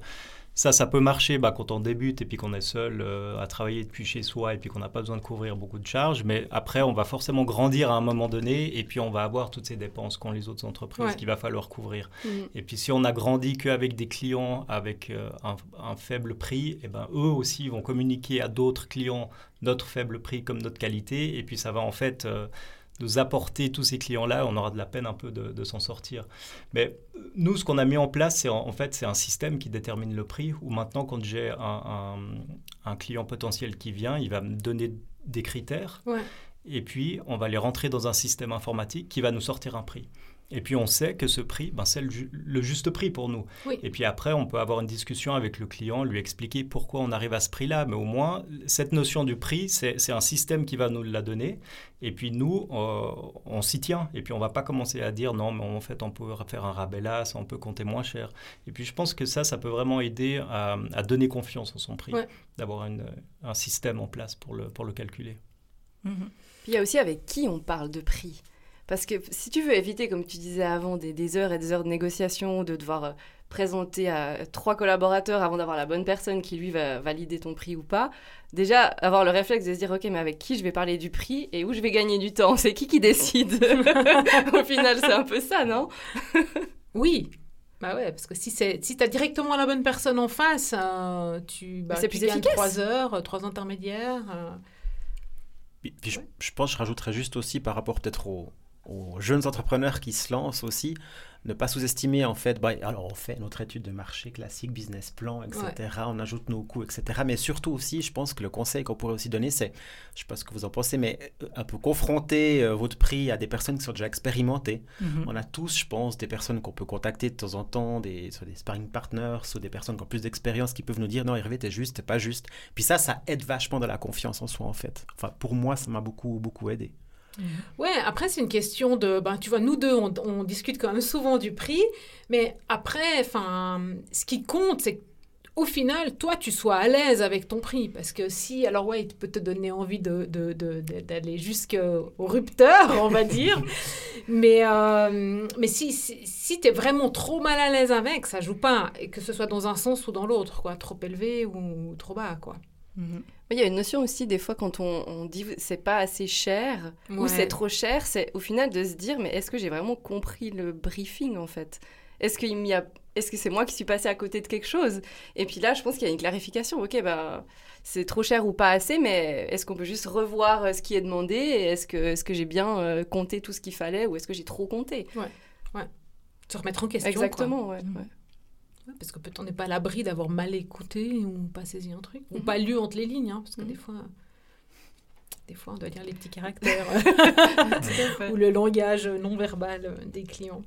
ça, ça peut marcher bah, quand on débute et puis qu'on est seul euh, à travailler depuis chez soi et puis qu'on n'a pas besoin de couvrir beaucoup de charges. Mais après, on va forcément grandir à un moment donné et puis on va avoir toutes ces dépenses qu'ont les autres entreprises qu'il va falloir couvrir. Mmh. Et puis si on a grandi qu'avec des clients avec euh, un, faible prix, et eh ben, eux aussi vont communiquer à d'autres clients notre faible prix comme notre qualité. Et puis ça va en fait... Euh, nous apporter tous ces clients-là, on aura de la peine un peu de, s'en sortir. Mais euh, nous, ce qu'on a mis en place, c'est en, fait c'est un système qui détermine le prix. Où maintenant, quand j'ai un, un, client potentiel qui vient, il va me donner des critères. Et puis, on va les rentrer dans un système informatique qui va nous sortir un prix. Et puis on sait que ce prix, ben, c'est le, juste prix pour nous. Et puis après, on peut avoir une discussion avec le client, lui expliquer pourquoi on arrive à ce prix-là. Mais au moins, cette notion du prix, c'est un système qui va nous la donner. Et puis nous, euh, on s'y tient. Et puis on va pas commencer à dire non, mais en fait, on peut faire un rabais là, ça, on peut compter moins cher. Et puis je pense que ça, ça peut vraiment aider à, donner confiance en son prix, d'avoir un système en place pour le, pour le calculer. Mhm. il y a aussi avec qui on parle de prix. Parce que si tu veux éviter, comme tu disais avant, des, heures et des heures de négociation, de devoir euh, présenter à trois collaborateurs avant d'avoir la bonne personne qui lui va valider ton prix ou pas, déjà avoir le réflexe de se dire ok mais avec qui je vais parler du prix et où je vais gagner du temps, c'est qui qui décide? Au final c'est un peu ça, non? Oui, bah ouais, parce que si, c'est, si tu as directement la bonne personne en face, euh, tu, bah, c'est plus gagnes efficace. trois heures, euh, trois intermédiaires. je, je, pense que je rajouterais juste aussi par rapport peut-être au, aux jeunes entrepreneurs qui se lancent aussi, ne pas sous-estimer en fait, bah, alors on fait notre étude de marché classique, business plan, etc., on ajoute nos coûts, etc. Mais surtout aussi, je pense que le conseil qu'on pourrait aussi donner, c'est, je ne sais pas ce que vous en pensez, mais euh, un peu confronter euh, votre prix à des personnes qui sont déjà expérimentées. Mhm. On a tous, je pense, des personnes qu'on peut contacter de temps en temps, des, soit des sparring partners, ou des personnes qui ont plus d'expérience qui peuvent nous dire non, Hervé, t'es juste, t'es pas juste. Puis ça, ça aide vachement de la confiance en soi en fait. Enfin, pour moi, ça m'a beaucoup, beaucoup aidé. Mhm. Ouais, après, c'est une question de. Ben, tu vois, nous deux, on, discute quand même souvent du prix, mais après, enfin, ce qui compte, c'est au final, toi, tu sois à l'aise avec ton prix. Parce que si, alors ouais, il peut te donner envie d'aller de, de, jusqu'au rupteur, on va dire. mais euh, mais si, si, si tu es vraiment trop mal à l'aise avec, ça joue pas. Et que ce soit dans un sens ou dans l'autre, quoi. Trop élevé ou trop bas, quoi. Mhm. Il y a une notion aussi, des fois, quand on, on dit c'est pas assez cher ou c'est trop cher, c'est au final de se dire mais est-ce que j'ai vraiment compris le briefing en fait? Est-ce qu'il a est-ce que c'est moi qui suis passée à côté de quelque chose? Et puis là, je pense qu'il y a une clarification. Ok, bah, c'est trop cher ou pas assez, mais est-ce qu'on peut juste revoir euh, ce qui est demandé? Est-ce que, est -ce que j'ai bien euh, compté tout ce qu'il fallait? Ou est-ce que j'ai trop compté? Ouais, ouais. Se remettre en question. Exactement, ouais. Ouais parce que peut-être on n'est pas à l'abri d'avoir mal écouté ou pas saisi un truc, ou mhm. pas lu entre les lignes, hein, parce que des mhm. fois, des fois on doit lire les petits caractères ou le langage non verbal des clients.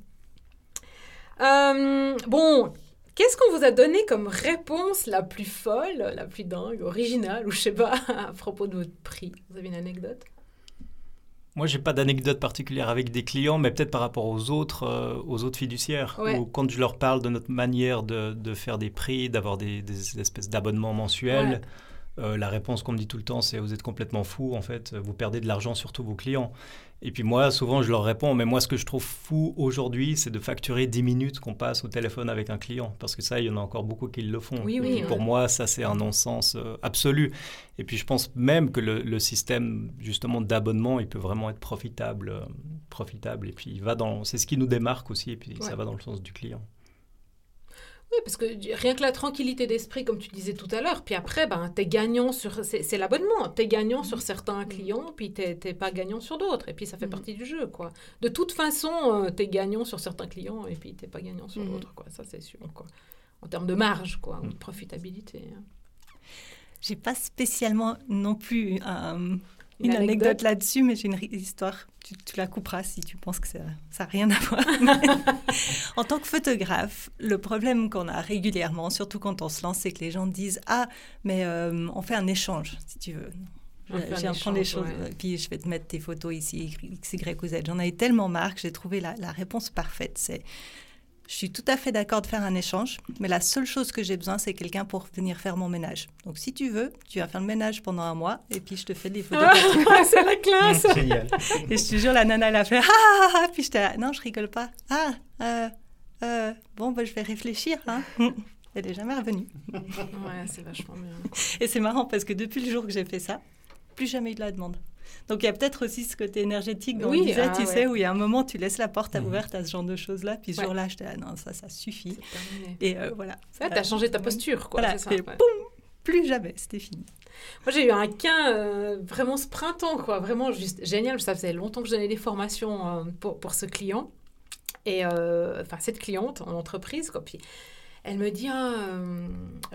Euh, bon, qu'est-ce qu'on vous a donné comme réponse la plus folle, la plus dingue, originale, ou je sais pas, à propos de votre prix? Vous avez une anecdote? Moi, j'ai pas d'anecdote particulière avec des clients, mais peut-être par rapport aux autres, euh, aux autres fiduciaires. Ou quand je leur parle de notre manière de, de faire des prix, d'avoir des, des, espèces d'abonnements mensuels, euh, la réponse qu'on me dit tout le temps, c'est vous êtes complètement fou. En fait, vous perdez de l'argent sur tous vos clients. Et puis moi, souvent, je leur réponds, mais moi, ce que je trouve fou aujourd'hui, c'est de facturer 10 minutes qu'on passe au téléphone avec un client. Parce que ça, il y en a encore beaucoup qui le font. Oui, oui, pour moi, ça, c'est un non-sens euh, absolu. Et puis, je pense même que le, système, justement, d'abonnement, il peut vraiment être profitable. Euh, profitable. Et puis, il va dans... C'est ce qui nous démarque aussi. Et puis, ça va dans le sens du client. Oui, parce que rien que la tranquillité d'esprit, comme tu disais tout à l'heure, puis après, ben, tu es gagnant sur... C'est l'abonnement, tu es gagnant sur certains clients, puis tu n'es pas gagnant sur d'autres, et puis ça fait mm. partie du jeu, quoi. De toute façon, euh, tu es gagnant sur certains clients, et puis tu pas gagnant sur mm. d'autres, quoi. Ça, c'est sûr, quoi. En termes de marge, quoi, ou de profitabilité. Hein. J'ai pas spécialement non plus... Euh, une, anecdote, là-dessus, mais j'ai une histoire. Tu, la couperas si tu penses que ça n'a rien à voir. en tant que photographe, le problème qu'on a régulièrement, surtout quand on se lance, c'est que les gens disent Ah, mais euh, on fait un échange, si tu veux. J'ai prendre les choses, puis je vais te mettre tes photos ici, X, Y ou Z. J'en ai tellement marre que j'ai trouvé la, la réponse parfaite. C'est je suis tout à fait d'accord de faire un échange, mais la seule chose que j'ai besoin, c'est quelqu'un pour venir faire mon ménage. Donc, si tu veux, tu vas faire le ménage pendant un mois et puis je te fais des photos. Ah, c'est la classe Génial Et je te jure, la nana, elle a fait « Ah, ah, ah Puis j'étais là, non, je rigole pas. Ah, euh, euh, bon, ben, je vais réfléchir. Hein. Elle n'est jamais revenue. ouais, c'est vachement bien. Et c'est marrant parce que depuis le jour que j'ai fait ça, plus jamais eu de la demande. Donc il y a peut-être aussi ce côté énergétique dont oui, on disait, ah tu sais, où il y a un moment, tu laisses la porte mhm. ouverte à ce genre de choses-là, puis ce jour-là, j'étais, ah non, ça, ça suffit. Et euh, voilà. Ça, tu as changé ta posture, quoi. Voilà, ça, et plus jamais, c'était fini. Moi, j'ai eu un cas euh, vraiment ce printemps, quoi, vraiment juste génial. Ça faisait longtemps que je donnais des formations euh, pour, pour, ce client, et enfin, cette cliente en entreprise, quoi. Puis, elle me dit ah,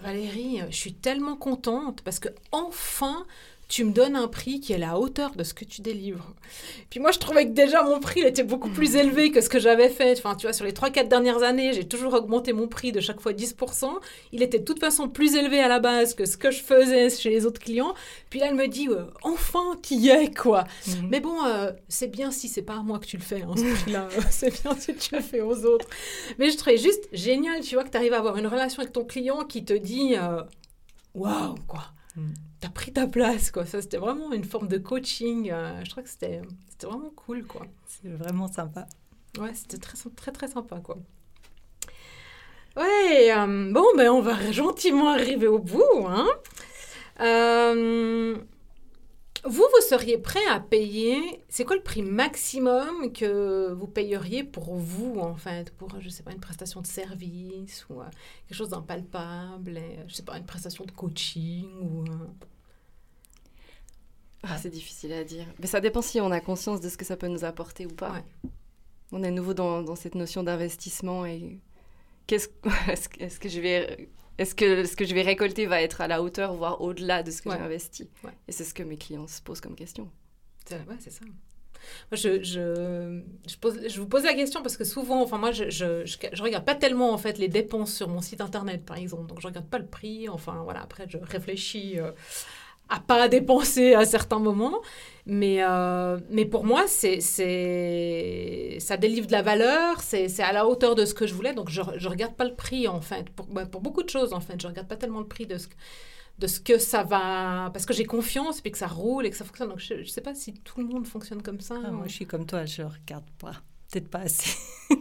Valérie, je suis tellement contente parce que enfin tu me donnes un prix qui est à la hauteur de ce que tu délivres. Puis moi, je trouvais que déjà mon prix il était beaucoup plus élevé que ce que j'avais fait. Enfin, tu vois, sur les 3-4 dernières années, j'ai toujours augmenté mon prix de chaque fois 10%. Il était de toute façon plus élevé à la base que ce que je faisais chez les autres clients. Puis là, elle me dit, enfin, qui y est, quoi. Mhm. Mais bon, euh, c'est bien si c'est pas à moi que tu le fais, hein, ce prix-là. c'est bien si tu le fais aux autres. Mais je trouvais juste génial, tu vois, que tu arrives à avoir une relation avec ton client qui te dit, euh, waouh, quoi. Mhm t'as pris ta place, quoi. Ça, c'était vraiment une forme de coaching. Euh, je crois que c'était, c'était vraiment cool, quoi. C'est vraiment sympa. Ouais, c'était très, très, très sympa, quoi. Ouais, euh, bon, ben on va gentiment arriver au bout, hein. Euh, vous, vous seriez prêt à payer, c'est quoi le prix maximum que vous payeriez pour vous, en fait, pour, je sais pas, une prestation de service ou quelque chose d'impalpable, je sais pas, une prestation de coaching ou... Ah, c'est difficile à dire. Mais ça dépend si on a conscience de ce que ça peut nous apporter ou pas. On est nouveau dans, cette notion d'investissement et qu'est-ce est-ce que je vais est-ce que ce que je vais récolter va être à la hauteur voire au-delà de ce que j'ai investi Et c'est ce que mes clients se posent comme question. Ouais, c'est ça. Moi, je, je, je, pose, je, vous pose la question parce que souvent, enfin moi, je, je, je, regarde pas tellement en fait les dépenses sur mon site internet, par exemple. Donc, je regarde pas le prix. Enfin, voilà. Après, je réfléchis euh, à pas dépenser à certains moments. Mais, euh, mais pour moi, c'est, c'est, ça délivre de la valeur, c'est, c'est à la hauteur de ce que je voulais. Donc, je ne regarde pas le prix, en fait. Pour, bah, pour beaucoup de choses, en fait. Je ne regarde pas tellement le prix de ce, de ce que ça va... Parce que j'ai confiance, puis que ça roule et que ça fonctionne. Donc, je ne sais pas si tout le monde fonctionne comme ça. Ah, moi, je suis comme toi, je ne regarde pas. Peut-être pas assez.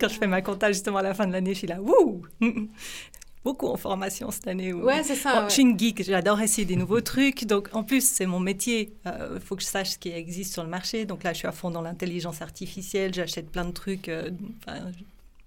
Quand je fais ma compta, justement, à la fin de l'année, je suis là, wouh beaucoup en formation cette année. Ouais, c'est ça. Je suis une geek, j'adore essayer des nouveaux trucs. Donc, en plus, c'est mon métier. Il euh, faut que je sache ce qui existe sur le marché. Donc là, je suis à fond dans l'intelligence artificielle. J'achète plein de trucs. Euh,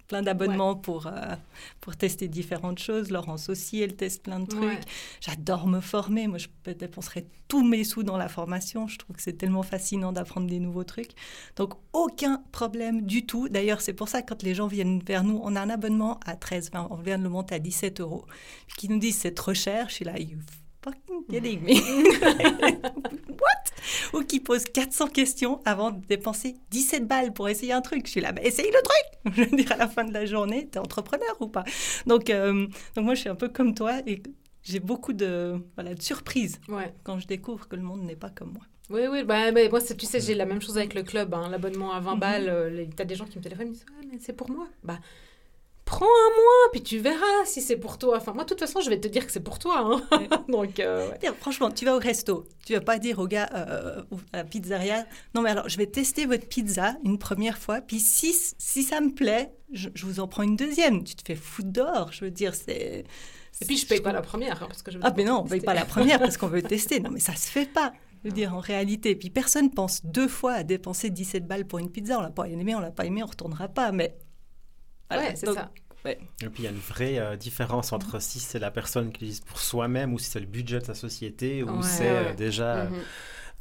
plein d'abonnements pour, euh, pour tester différentes choses. Laurence aussi, elle teste plein de trucs. J'adore me former. Moi, je dépenserais tous mes sous dans la formation. Je trouve que c'est tellement fascinant d'apprendre des nouveaux trucs. Donc, aucun problème du tout. D'ailleurs, c'est pour ça que quand les gens viennent vers nous, on a un abonnement à 13, on vient de le monter à 17 euros, qui nous disent c'est trop cher. Je suis là, fucking kidding me? What? Ou qui pose 400 questions avant de dépenser 17 balles pour essayer un truc. Je suis là, mais essaye le truc! Je veux dire, à la fin de la journée, t'es entrepreneur ou pas? Donc, euh, donc moi, je suis un peu comme toi et j'ai beaucoup de, voilà, de surprises ouais. quand je découvre que le monde n'est pas comme moi. Oui, oui, bah, bah moi, tu sais, j'ai la même chose avec le club, hein, l'abonnement à 20 mm-hmm. balles. Euh, t'as des gens qui me téléphonent, ils disent, ouais, mais c'est pour moi. Bah, prends un mois, puis tu verras si c'est pour toi. Enfin, moi, de toute façon, je vais te dire que c'est pour toi. Hein. Donc, euh, franchement, tu vas au resto, tu vas pas dire au gars euh, à la pizzeria, non, mais alors, je vais tester votre pizza une première fois, puis si, si ça me plaît, je, vous en prends une deuxième. Tu te fais foutre dehors, je veux dire, c'est... Et puis, je paye pas la première, hein, parce que je Ah, mais non, on paye pas la première parce qu'on veut tester. Non, mais ça se fait pas. Je veux dire, en réalité. Puis personne pense deux fois à dépenser 17 balles pour une pizza. On l'a pas aimé, on l'a pas aimé, on retournera pas. Mais Ouais, c'est ça. Et puis il y a une vraie euh, différence entre si c'est la personne qui l'utilise pour soi-même ou si c'est le budget de sa société ou c'est euh, déjà mhm.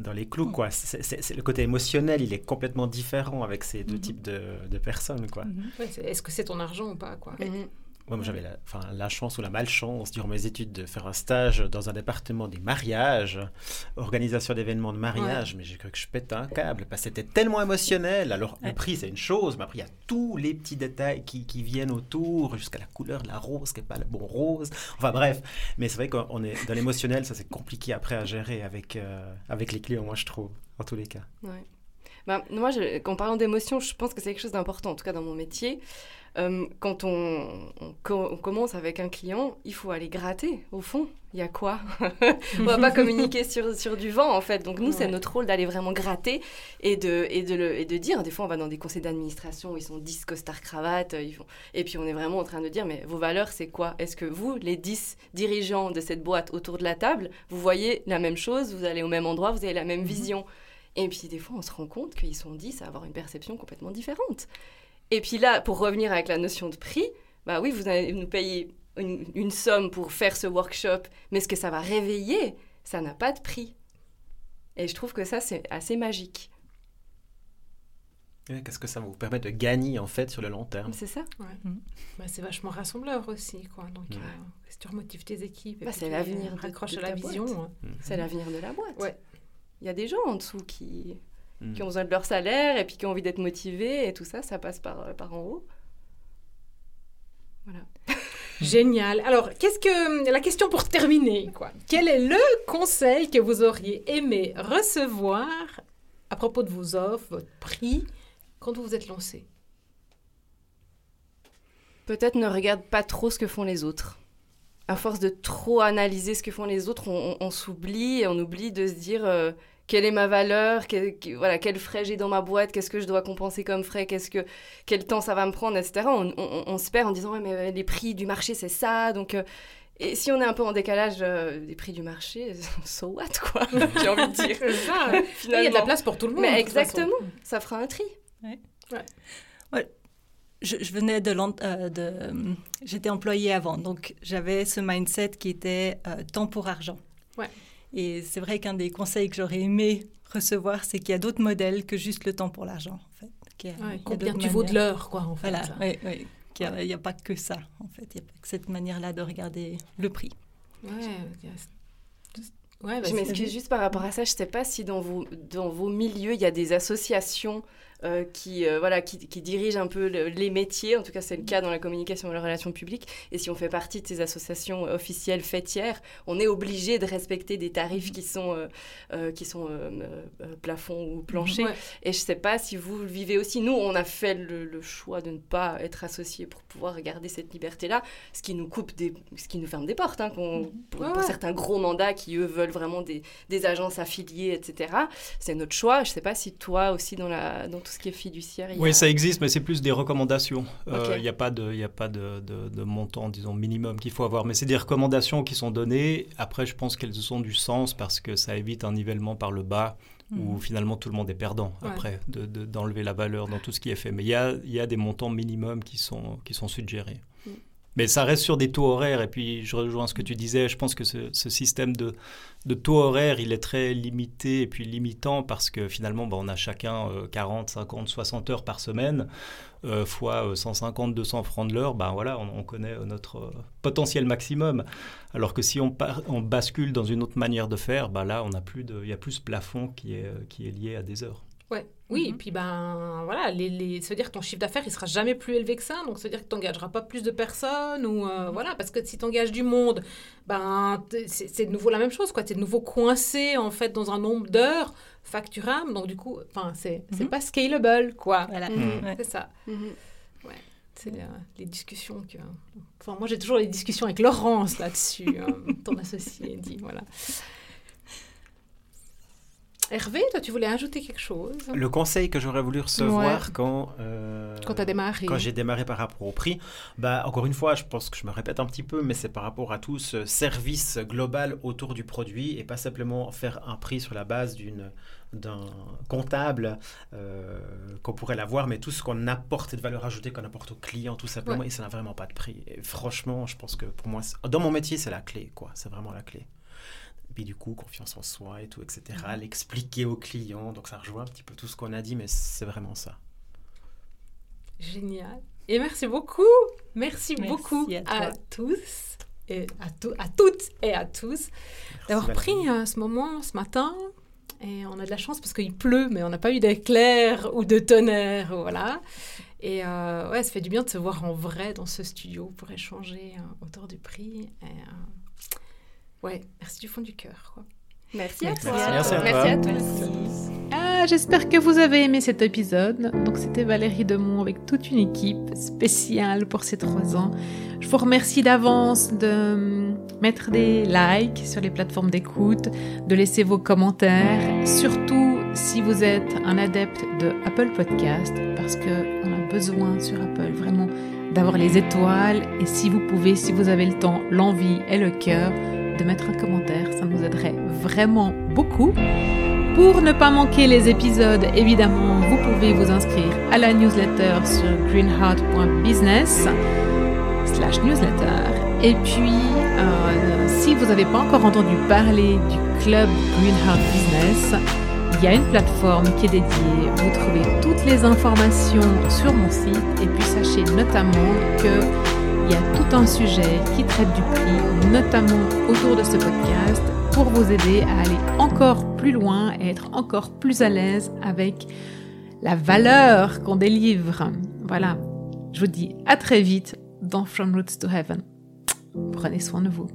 dans les clous. quoi. C'est, le côté émotionnel, il est complètement différent avec ces deux mhm. types de, de, personnes. quoi. Mhm. Est-ce que c'est ton argent ou pas quoi? Moi, j'avais la, enfin, la chance ou la malchance durant mes études de faire un stage dans un département des mariages, organisation d'événements de mariage, mais j'ai cru que je pète un câble parce que c'était tellement émotionnel. Alors, le prix, c'est une chose, mais après, il y a tous les petits détails qui, qui viennent autour, jusqu'à la couleur de la rose, qui n'est pas le bon rose. Enfin, bref. Mais c'est vrai qu'on est dans l'émotionnel, ça, c'est compliqué après à gérer avec, euh, avec les clients, moi, je trouve, en tous les cas. Ouais. Bah, moi, je, en parlant d'émotion, je pense que c'est quelque chose d'important, en tout cas dans mon métier. Euh, quand on, commence avec un client, il faut aller gratter au fond. Il y a quoi? On va pas communiquer sur, sur du vent en fait. Donc nous, c'est notre rôle d'aller vraiment gratter et de, et, de le, et de dire. Des fois, on va dans des conseils d'administration où ils sont 10 costards cravates. Ils font... Et puis on est vraiment en train de dire, mais vos valeurs, c'est quoi? Est-ce que vous, les 10 dirigeants de cette boîte autour de la table, vous voyez la même chose Vous allez au même endroit Vous avez la même mhm. vision? Et puis des fois, on se rend compte qu'ils sont 10 à avoir une perception complètement différente. Et puis là, pour revenir avec la notion de prix, bah oui, vous allez nous payer une, somme pour faire ce workshop, mais ce que ça va réveiller, ça n'a pas de prix. Et je trouve que ça, c'est assez magique. Qu'est-ce que ça va vous permet de gagner en fait sur le long terme? C'est ça. Mm. Bah, c'est vachement rassembleur aussi. Quoi. Donc, euh, si tu remotives tes équipes, bah, c'est l'avenir. Raccroche à la vision. Hein. Mm. C'est l'avenir de la boîte. Ouais. Il y a des gens en dessous qui, Mm. qui ont besoin de leur salaire et puis qui ont envie d'être motivés et tout ça, ça passe par, euh, par en haut. Voilà. Génial. Alors, qu'est-ce que la question pour terminer quoi? Quel est le conseil que vous auriez aimé recevoir à propos de vos offres, votre prix, quand vous vous êtes lancé? Peut-être ne regarde pas trop ce que font les autres. À force de trop analyser ce que font les autres, on, s'oublie et on oublie de se dire euh, quelle est ma valeur, quel, voilà, quel frais j'ai dans ma boîte, qu'est-ce que je dois compenser comme frais, qu'est-ce que, quel temps ça va me prendre, etc. On, se perd en disant, ouais, mais euh, les prix du marché, c'est ça. Donc, euh, et si on est un peu en décalage euh, des prix du marché, so what, quoi J'ai envie de dire. ça, Il y a de la place pour tout le monde. Mais exactement, ça fera un tri. Ouais. Ouais. Je, venais de, de j'étais employée avant, donc j'avais ce mindset qui était temps pour argent. Ouais. Et c'est vrai qu'un des conseils que j'aurais aimé recevoir, c'est qu'il y a d'autres modèles que juste le temps pour l'argent, en fait. combien tu vaux de l'heure, quoi, en fait. Voilà, oui, oui. Il n'y a, pas que ça, en fait. Il n'y a pas que cette manière-là de regarder le prix. Ouais, ouais je m'excuse juste par rapport à ça. Je ne sais pas si dans vos, dans vos milieux, il y a des associations euh, qui, euh, voilà, qui, qui, dirige un peu les métiers. En tout cas, c'est le cas dans la communication et la relation publique. Et si on fait partie de ces associations euh, officielles fêtières, on est obligé de respecter des tarifs qui sont, qui sont plafond ou plancher. Et je ne sais pas si vous le vivez aussi. Nous, on a fait le, choix de ne pas être associés pour pouvoir garder cette liberté-là, ce qui nous coupe des, ce qui nous ferme des portes. Hein, pour, pour, certains gros mandats qui, eux, veulent vraiment des, des agences affiliées, etc. C'est notre choix. Je ne sais pas si toi aussi, dans, la, dans ce qui est fiduciaire Oui, ça existe, mais c'est plus des recommandations. Euh, il n'y a pas, de, y a pas de, de, montant, disons, minimum qu'il faut avoir. Mais c'est des recommandations qui sont données. Après, je pense qu'elles ont du sens parce que ça évite un nivellement par le bas où mhm. finalement tout le monde est perdant après d'enlever la valeur dans tout ce qui est fait. Mais il y a, y a, des montants minimums qui sont, qui sont suggérés. Mais ça reste sur des taux horaires. Et puis, je rejoins ce que tu disais. Je pense que ce, système de, taux horaires, il est très limité et puis limitant parce que finalement, bah, on a chacun 40, 50, 60 heures par semaine, euh, fois 150, euh, 200 francs de l'heure. Ben voilà, on, connaît notre euh, potentiel maximum. Alors que si on, bascule dans une autre manière de faire, bah là, on a plus de, il y a plus ce plafond qui est lié à des heures. Ouais. Oui, et mhm. puis ben voilà, les, les, ça veut dire que ton chiffre d'affaires il sera jamais plus élevé que ça, donc ça veut dire que tu n'engageras pas plus de personnes ou euh, mhm. voilà, parce que si tu engages du monde, ben c'est de nouveau la même chose quoi, tu es de nouveau coincé en fait dans un nombre d'heures facturables, donc du coup, enfin c'est mm pas scalable quoi. Voilà, c'est ça. Ouais, c'est euh, les discussions que, enfin moi j'ai toujours les discussions avec Laurence là-dessus, hein, ton associé dit voilà. Hervé, toi, tu voulais ajouter quelque chose? Le conseil que j'aurais voulu recevoir quand... Euh, quand tu as démarré. Quand j'ai démarré par rapport au prix, bah, encore une fois, je pense que je me répète un petit peu, mais c'est par rapport à tout ce service global autour du produit et pas simplement faire un prix sur la base d'une d'un comptable euh, qu'on pourrait l'avoir, mais tout ce qu'on apporte et de valeur ajoutée qu'on apporte au client, tout simplement, et ça n'a vraiment pas de prix. Et franchement, je pense que pour moi, dans mon métier, c'est la clé, quoi. C'est vraiment la clé du coup, confiance en soi et tout, etc. Mhm. L'expliquer au client. Donc ça rejoint un petit peu tout ce qu'on a dit, mais c'est vraiment ça. Génial. Et merci beaucoup. Merci, beaucoup à, tous et à, à, toutes et à tous d'avoir pris euh, ce moment ce matin. Et on a de la chance parce qu'il pleut, mais on n'a pas eu d'éclair ou de tonnerre, voilà. Et euh, ouais, ça fait du bien de se voir en vrai dans ce studio pour échanger euh, autour du prix. Et, ouais, merci du fond du cœur. Merci à toi. Merci à, merci à tous. Ah, j'espère que vous avez aimé cet épisode. Donc c'était Valérie Demont avec toute une équipe spéciale pour ces trois ans. Je vous remercie d'avance de mettre des likes sur les plateformes d'écoute, de laisser vos commentaires, surtout si vous êtes un adepte de Apple Podcast, parce que on a besoin sur Apple vraiment d'avoir les étoiles. Et si vous pouvez, si vous avez le temps, l'envie et le cœur, de mettre un commentaire, ça nous aiderait vraiment beaucoup. Pour ne pas manquer les épisodes, évidemment, vous pouvez vous inscrire à la newsletter sur greenheart.business slash newsletter. Et puis, euh, si vous n'avez pas encore entendu parler du club Greenheart Business, il y a une plateforme qui est dédiée. Vous trouvez toutes les informations sur mon site. Et puis, sachez notamment que il y a tout un sujet qui traite du prix, notamment autour de ce podcast, pour vous aider à aller encore plus loin et être encore plus à l'aise avec la valeur qu'on délivre. Voilà, je vous dis à très vite dans From Roots to Heaven. Prenez soin de vous.